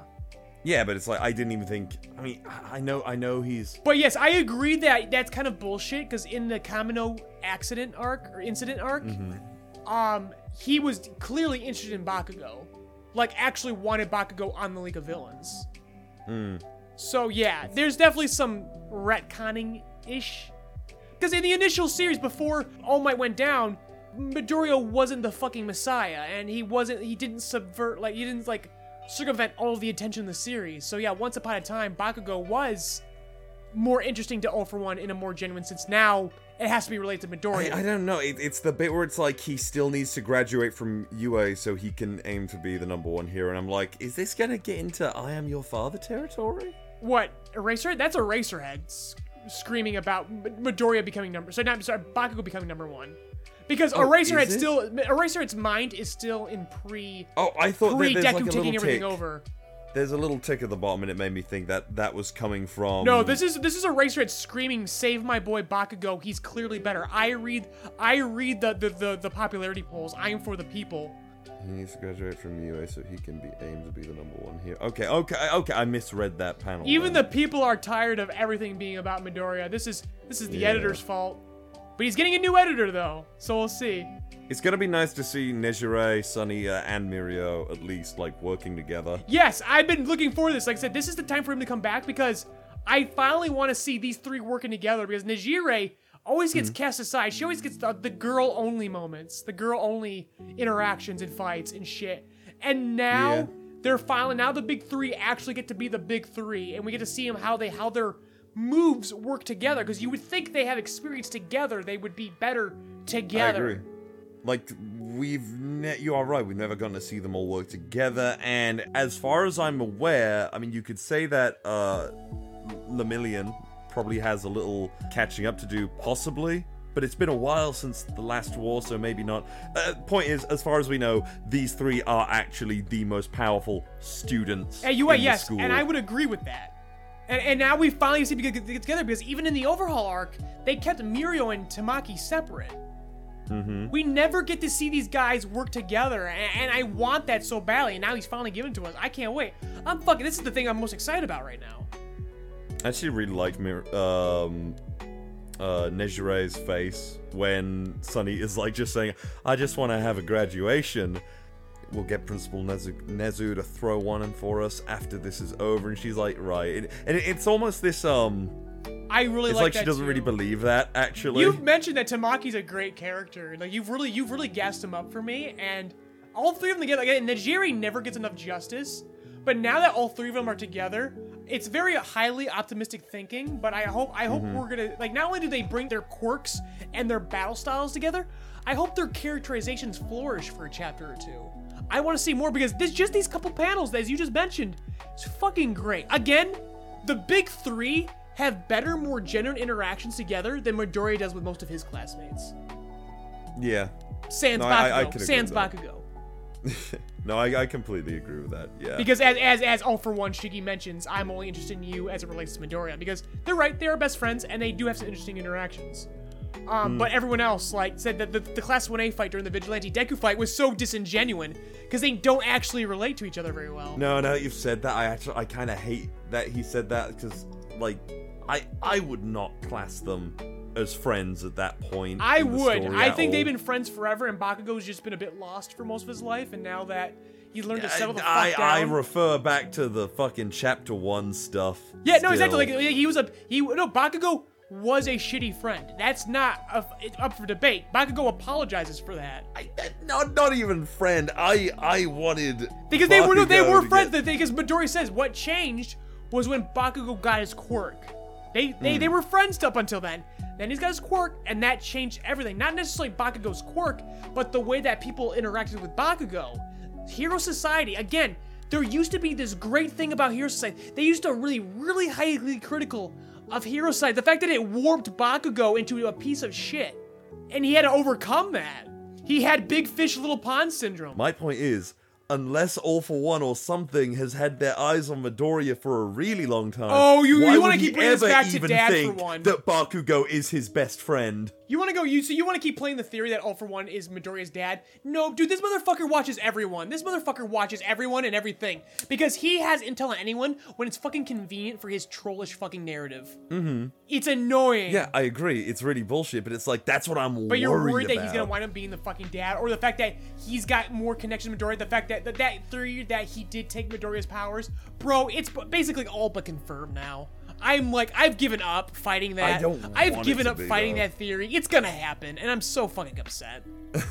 Yeah, but it's like I didn't even think. I mean, I know, I know he's. But yes, I agree that that's kind of bullshit because in the Kamino accident arc or incident arc, um, he was clearly interested in Bakugo, like actually wanted Bakugo on the League of Villains. So yeah, there's definitely some retconning ish. Because in the initial series, before All Might went down, Midoriya wasn't the fucking Messiah, and he wasn't. He didn't subvert like he didn't like circumvent all the attention in the series. So yeah, once upon a time, Bakugo was more interesting to All for One in a more genuine sense. Now it has to be related to Midoriya. I, I don't know. It, it's the bit where it's like he still needs to graduate from UA so he can aim to be the number one here, and I'm like, is this gonna get into I am your father territory? What Eraser? That's Eraserhead screaming about Midoriya becoming number. So not sorry, Bakugo becoming number one. Because Oh, Eraserhead still Eraserhead's mind is still in pre Oh, I thought pre that there's Deku like a taking little everything tick. over. There's a little tick at the bottom, and it made me think that that was coming from. No, this is this is Eraserhead screaming, "Save my boy Bakugo! He's clearly better." I read I read the the the, the popularity polls. I am for the people. He needs to graduate from UA so he can be aimed to be the number one here. Okay, okay, okay. I misread that panel. Even then. the people are tired of everything being about Midoriya. This is this is the Yeah. editor's fault. But he's getting a new editor though, so we'll see. It's gonna be nice to see Nejire, Sunny, uh, and Mirio at least like working together. Yes, I've been looking for this. Like I said, this is the time for him to come back because I finally want to see these three working together because Nejire always gets cast aside. She always gets the, the girl only moments, the girl only interactions and fights and shit. And now Yeah. they're finally now the big three actually get to be the big three, and we get to see them how they how their moves work together. Because you would think they have experience together, they would be better together. I agree. Like we've, ne- you are right. We've never gotten to see them all work together. And as far as I'm aware, I mean, you could say that uh, Lemillion probably has a little catching up to do, possibly. But it's been a while since the last war, so maybe not. Uh, point is, as far as we know, these three are actually the most powerful students. UA, in the yes, school. and I would agree with that. And, and now we finally see them get, get together because even in the overhaul arc, they kept Mirio and Tamaki separate. Mm-hmm. We never get to see these guys work together, and, and I want that so badly. And now he's finally given to us. I can't wait. I'm fucking. This is the thing I'm most excited about right now. I actually really liked Mir- um, uh, Nejire's face when Sunny is like just saying, I just want to have a graduation. We'll get Principal Nezu, Nezu to throw one in for us after this is over. And she's like, right. And, it's almost this, um, I really like it's like, like, she doesn't too. really believe that, actually. You've mentioned that Tamaki's a great character. Like you've really, you've really gassed him up for me, and all three of them together. Again, Nejire never gets enough justice, but now that all three of them are together, it's very highly optimistic thinking. But I hope, I hope we're gonna like. Not only do they bring their quirks and their battle styles together, I hope their characterizations flourish for a chapter or two. I want to see more because this just these couple panels, as you just mentioned, it's fucking great. Again, the big three have better, more genuine interactions together than Midoriya does with most of his classmates. yeah. Sans No, Bakugo. I- I can Sans. Bakugo. [laughs] No, I, I completely agree with that. Yeah. Because as as as all for one Shiki mentions, I'm only interested in you as it relates to Midoriya because they're right, they are best friends and they do have some interesting interactions. Um, but everyone else like said that the, the class 1A fight during the Vigilante Deku fight was so disingenuine because they don't actually relate to each other very well. No, now that you've said that, I actually I kind of hate that he said that because like I I would not class them as friends at that point. I would. I think all. they've been friends forever, and Bakugo's just been a bit lost for most of his life, and now that he's learned to settle the fuck I, down. I refer back to the fucking chapter one stuff. yeah, no, exactly. Like he was a he. No, Bakugo was a shitty friend. That's not a, it's up for debate. Bakugo apologizes for that I, not not even friend. I I wanted because they were they were friends. get- Because Midori says what changed was when Bakugo got his quirk. They they, they hmm. were friends up until then. Then he's got his quirk, and that changed everything. Not necessarily Bakugo's quirk, but the way that people interacted with Bakugo. Hero Society, again, there used to be this great thing about Hero Society. They used to really, really highly critical of Hero Society. The fact that it warped Bakugo into a piece of shit. And he had to overcome that. He had big fish, little pond syndrome. My point is, unless All for One or something has had their eyes on Midoriya for a really long time. Oh, you- you wanna keep bringing this back to Dad for one. that Bakugo is his best friend? You want to go? You so you want to keep playing the theory that All for One is Midoriya's dad? No, dude. This motherfucker watches everyone. This motherfucker watches everyone and everything because he has intel on anyone when it's fucking convenient for his trollish fucking narrative. Mm-hmm. It's annoying. Yeah, I agree. It's really bullshit, but it's like that's what I'm But you're worried worried that he's gonna wind up being the fucking dad, or the fact that he's got more connection to Midoriya. The fact that that, that theory that he did take Midoriya's powers, bro. It's basically all but confirmed now. I'm like, I've given up fighting that. I don't I've given up be, fighting though. that theory. It's gonna happen, and I'm so fucking upset. [laughs]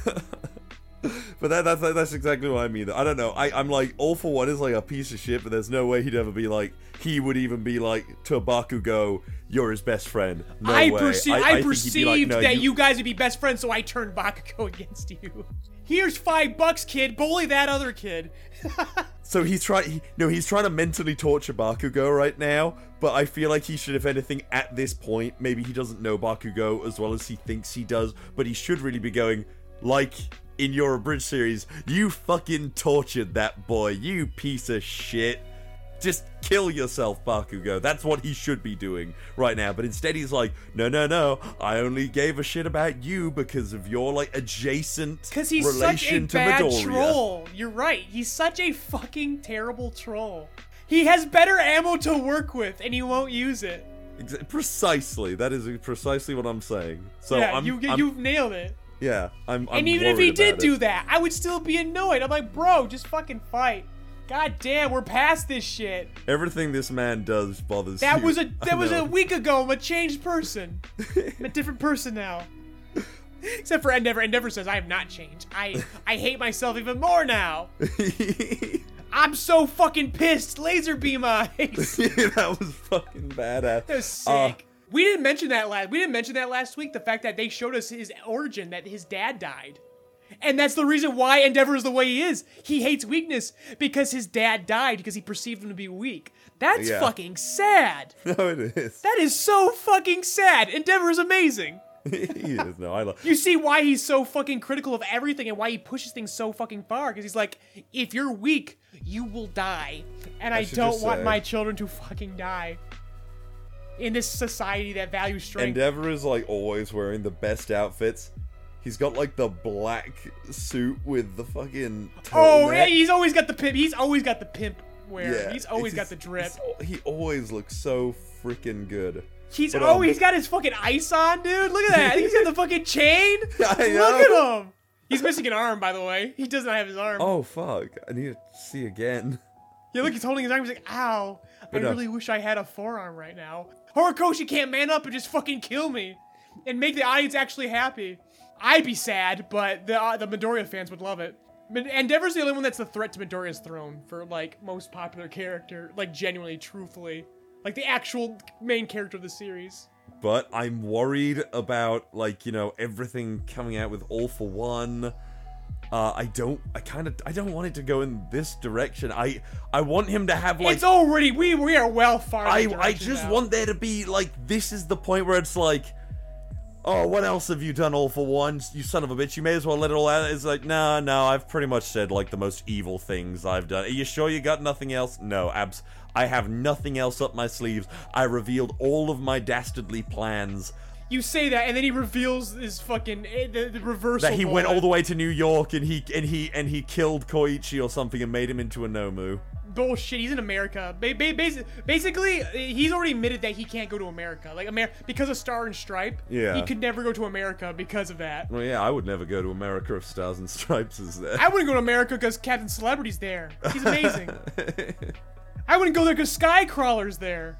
But that, that's that's exactly what I mean. I don't know. I, I'm like, all for one is like a piece of shit, but there's no way he'd ever be like, he would even be like, to Bakugo, you're his best friend. No I, way. perce- I, think he'd perceived like, no, that you... guys would be best friends, so I turned Bakugo against you. Here's five bucks, kid. Bully that other kid. [laughs] So he's trying. He, no, he's trying to mentally torture Bakugo right now. But I feel like he should, if anything, at this point, maybe he doesn't know Bakugo as well as he thinks he does. But he should really be going, like in your abridged series, you fucking tortured that boy, you piece of shit. Just kill yourself, Bakugo. That's what he should be doing right now. But instead, he's like, no, no, no. I only gave a shit about you because of your like adjacent Because he's such a relation to bad Midoriya. troll. You're right. He's such a fucking terrible troll. He has better ammo to work with, and he won't use it. Precisely. That is precisely what I'm saying. So yeah, I'm, you I'm- you've nailed it. Yeah, I'm. I'm and even if he did about do that, I would still be annoyed. I'm like, bro, just fucking fight. God damn, we're past this shit. everything this man does bothers That you. was a [laughs] that was a week ago. I'm a changed person. I'm a [laughs] different person now. Except for Endeavor. Endeavor says I have not changed. I I hate myself even more now. [laughs] I'm so fucking pissed. Laser beam eyes. that was fucking badass. That was sick. Uh, we didn't mention that last. We didn't mention that last week. The fact that they showed us his origin, that his dad died, and that's the reason why Endeavor is the way he is. He hates weakness because his dad died because he perceived him to be weak. That's Yeah. fucking sad. [laughs] no, it is. That is so fucking sad. Endeavor is amazing. [laughs] he is. No, I love. You see why he's so fucking critical of everything and why he pushes things so fucking far. Because he's like, if you're weak, you will die. And I, should don't want say- my children to fucking die. In this society that values strength. Endeavor is like always wearing the best outfits. He's got like the black suit with the fucking. oh, yeah, he's always got the pimp. He's always got the pimp wear. Yeah, he's always got the drip. He always looks so freaking good. He's but, oh, um, he's got his fucking ice on, dude. Look at that. he's got the fucking chain. [laughs] Look at him. He's missing an arm, by the way. He does not have his arm. Oh fuck! I need to see again. [laughs] Yeah, look, he's holding his arm. He's like, ow. I really wish I had a forearm right now. Horikoshi can't man up and just fucking kill me and make the audience actually happy. I'd be sad, but the uh, the Midoriya fans would love it. Endeavor's the only one that's the threat to Midoriya's throne for like most popular character, like genuinely, truthfully, like the actual main character of the series. but I'm worried about like you know everything coming out with All for One. Uh, I don't. I kind of. I don't want it to go in this direction. I. I want him to have like. it's already we we are well far. I. I just now. want there to be like. This is the point where it's like. Oh, what else have you done all for one? You son of a bitch. You may as well let it all out. It's like, no, no, I've pretty much said like the most evil things I've done. Are you sure you got nothing else? No, abs. I have nothing else up my sleeves. I revealed all of my dastardly plans. You say that, and then he reveals his fucking eh, the, the reversal. that he went all the way to New York and he and he and he killed Koichi or something and made him into a Nomu. bullshit. He's in America. Ba- ba- basi- basically, he's already admitted that he can't go to America. Like Amer- because of Star and Stripe. Yeah. He could never go to America because of that. Well, yeah, I would never go to America if Stars and Stripes is there. I wouldn't go to America because Captain Celebrity's there. He's amazing. [laughs] I wouldn't go there because Skycrawler's there.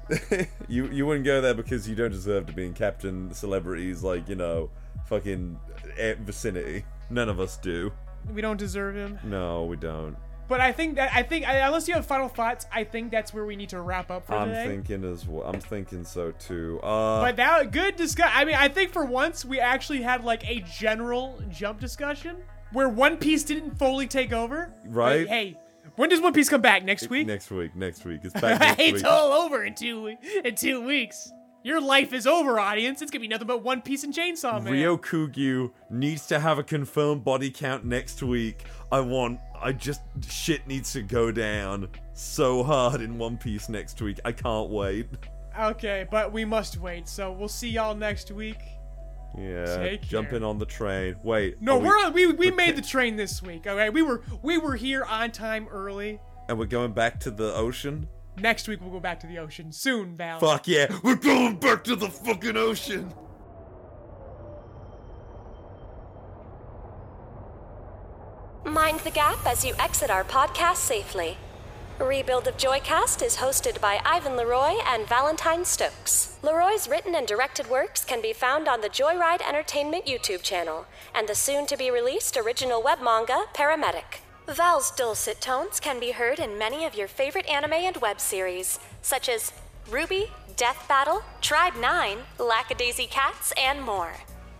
[laughs] you you wouldn't go there because you don't deserve to be in Captain Celebrity's like you know fucking eh, vicinity. None of us do. We don't deserve him. No, we don't. But I think that I think unless you have final thoughts, I think that's where we need to wrap up for I'm today. thinking as well. I'm thinking so too. Uh, But that good discuss. I mean, I think for once we actually had like a general jump discussion where One Piece didn't fully take over. Right. But, hey, when does One Piece come back next week? next week. Next week. It's [laughs] back next it's week. all over in two in two weeks. Your life is over, audience. It's gonna be nothing but One Piece and Chainsaw Man. Ryokugyu needs to have a confirmed body count next week. I want. I just. Shit needs to go down so hard in One Piece next week. I can't wait. Okay, but we must wait. So we'll see y'all next week. Yeah. Take Jump care. in on the train. Wait. No, are we- we're on, we we made the train this week. Okay, we were we were here on time early. And we're going back to the ocean? Next week we'll go back to the ocean soon, Val. Fuck yeah. We're going back to the fucking ocean. Mind the gap as you exit our podcast safely. Rebuild of Joycast is hosted by Ivan Leroy and Valentine Stokes. Leroy's written and directed works can be found on the Joyride Entertainment YouTube channel and the soon to be released original web manga Paramedic. Val's dulcet tones can be heard in many of your favorite anime and web series, such as RWBY, Death Battle, Tribe 9, Lackadaisy Cats, and more.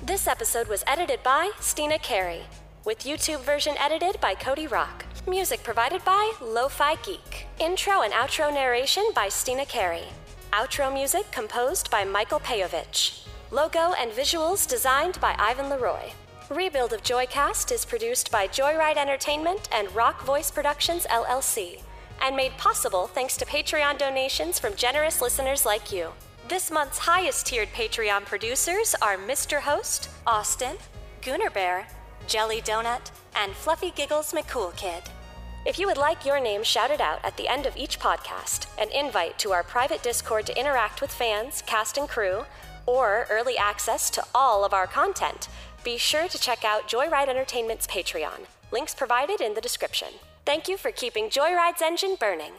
This episode was edited by Steena Carey, with YouTube version edited by Cody Rock. Music provided by Lo-Fi Geek. Intro and outro narration by Steena Carey. Outro music composed by Michael Peyovich. Logo and visuals designed by Ivan Leroy. Rebuild of Joycast is produced by Joyride Entertainment and Rock Voice Productions LLC, and made possible thanks to Patreon donations from generous listeners like you. This month's highest tiered Patreon producers are Mr. Host, Austin, Gooner Bear, Jelly Donut, and Fluffy Giggles McCool Kid. If you would like your name shouted out at the end of each podcast, an invite to our private Discord to interact with fans, cast, and crew, or early access to all of our content, be sure to check out Joyride Entertainment's Patreon. Links provided in the description. Thank you for keeping Joyride's engine burning.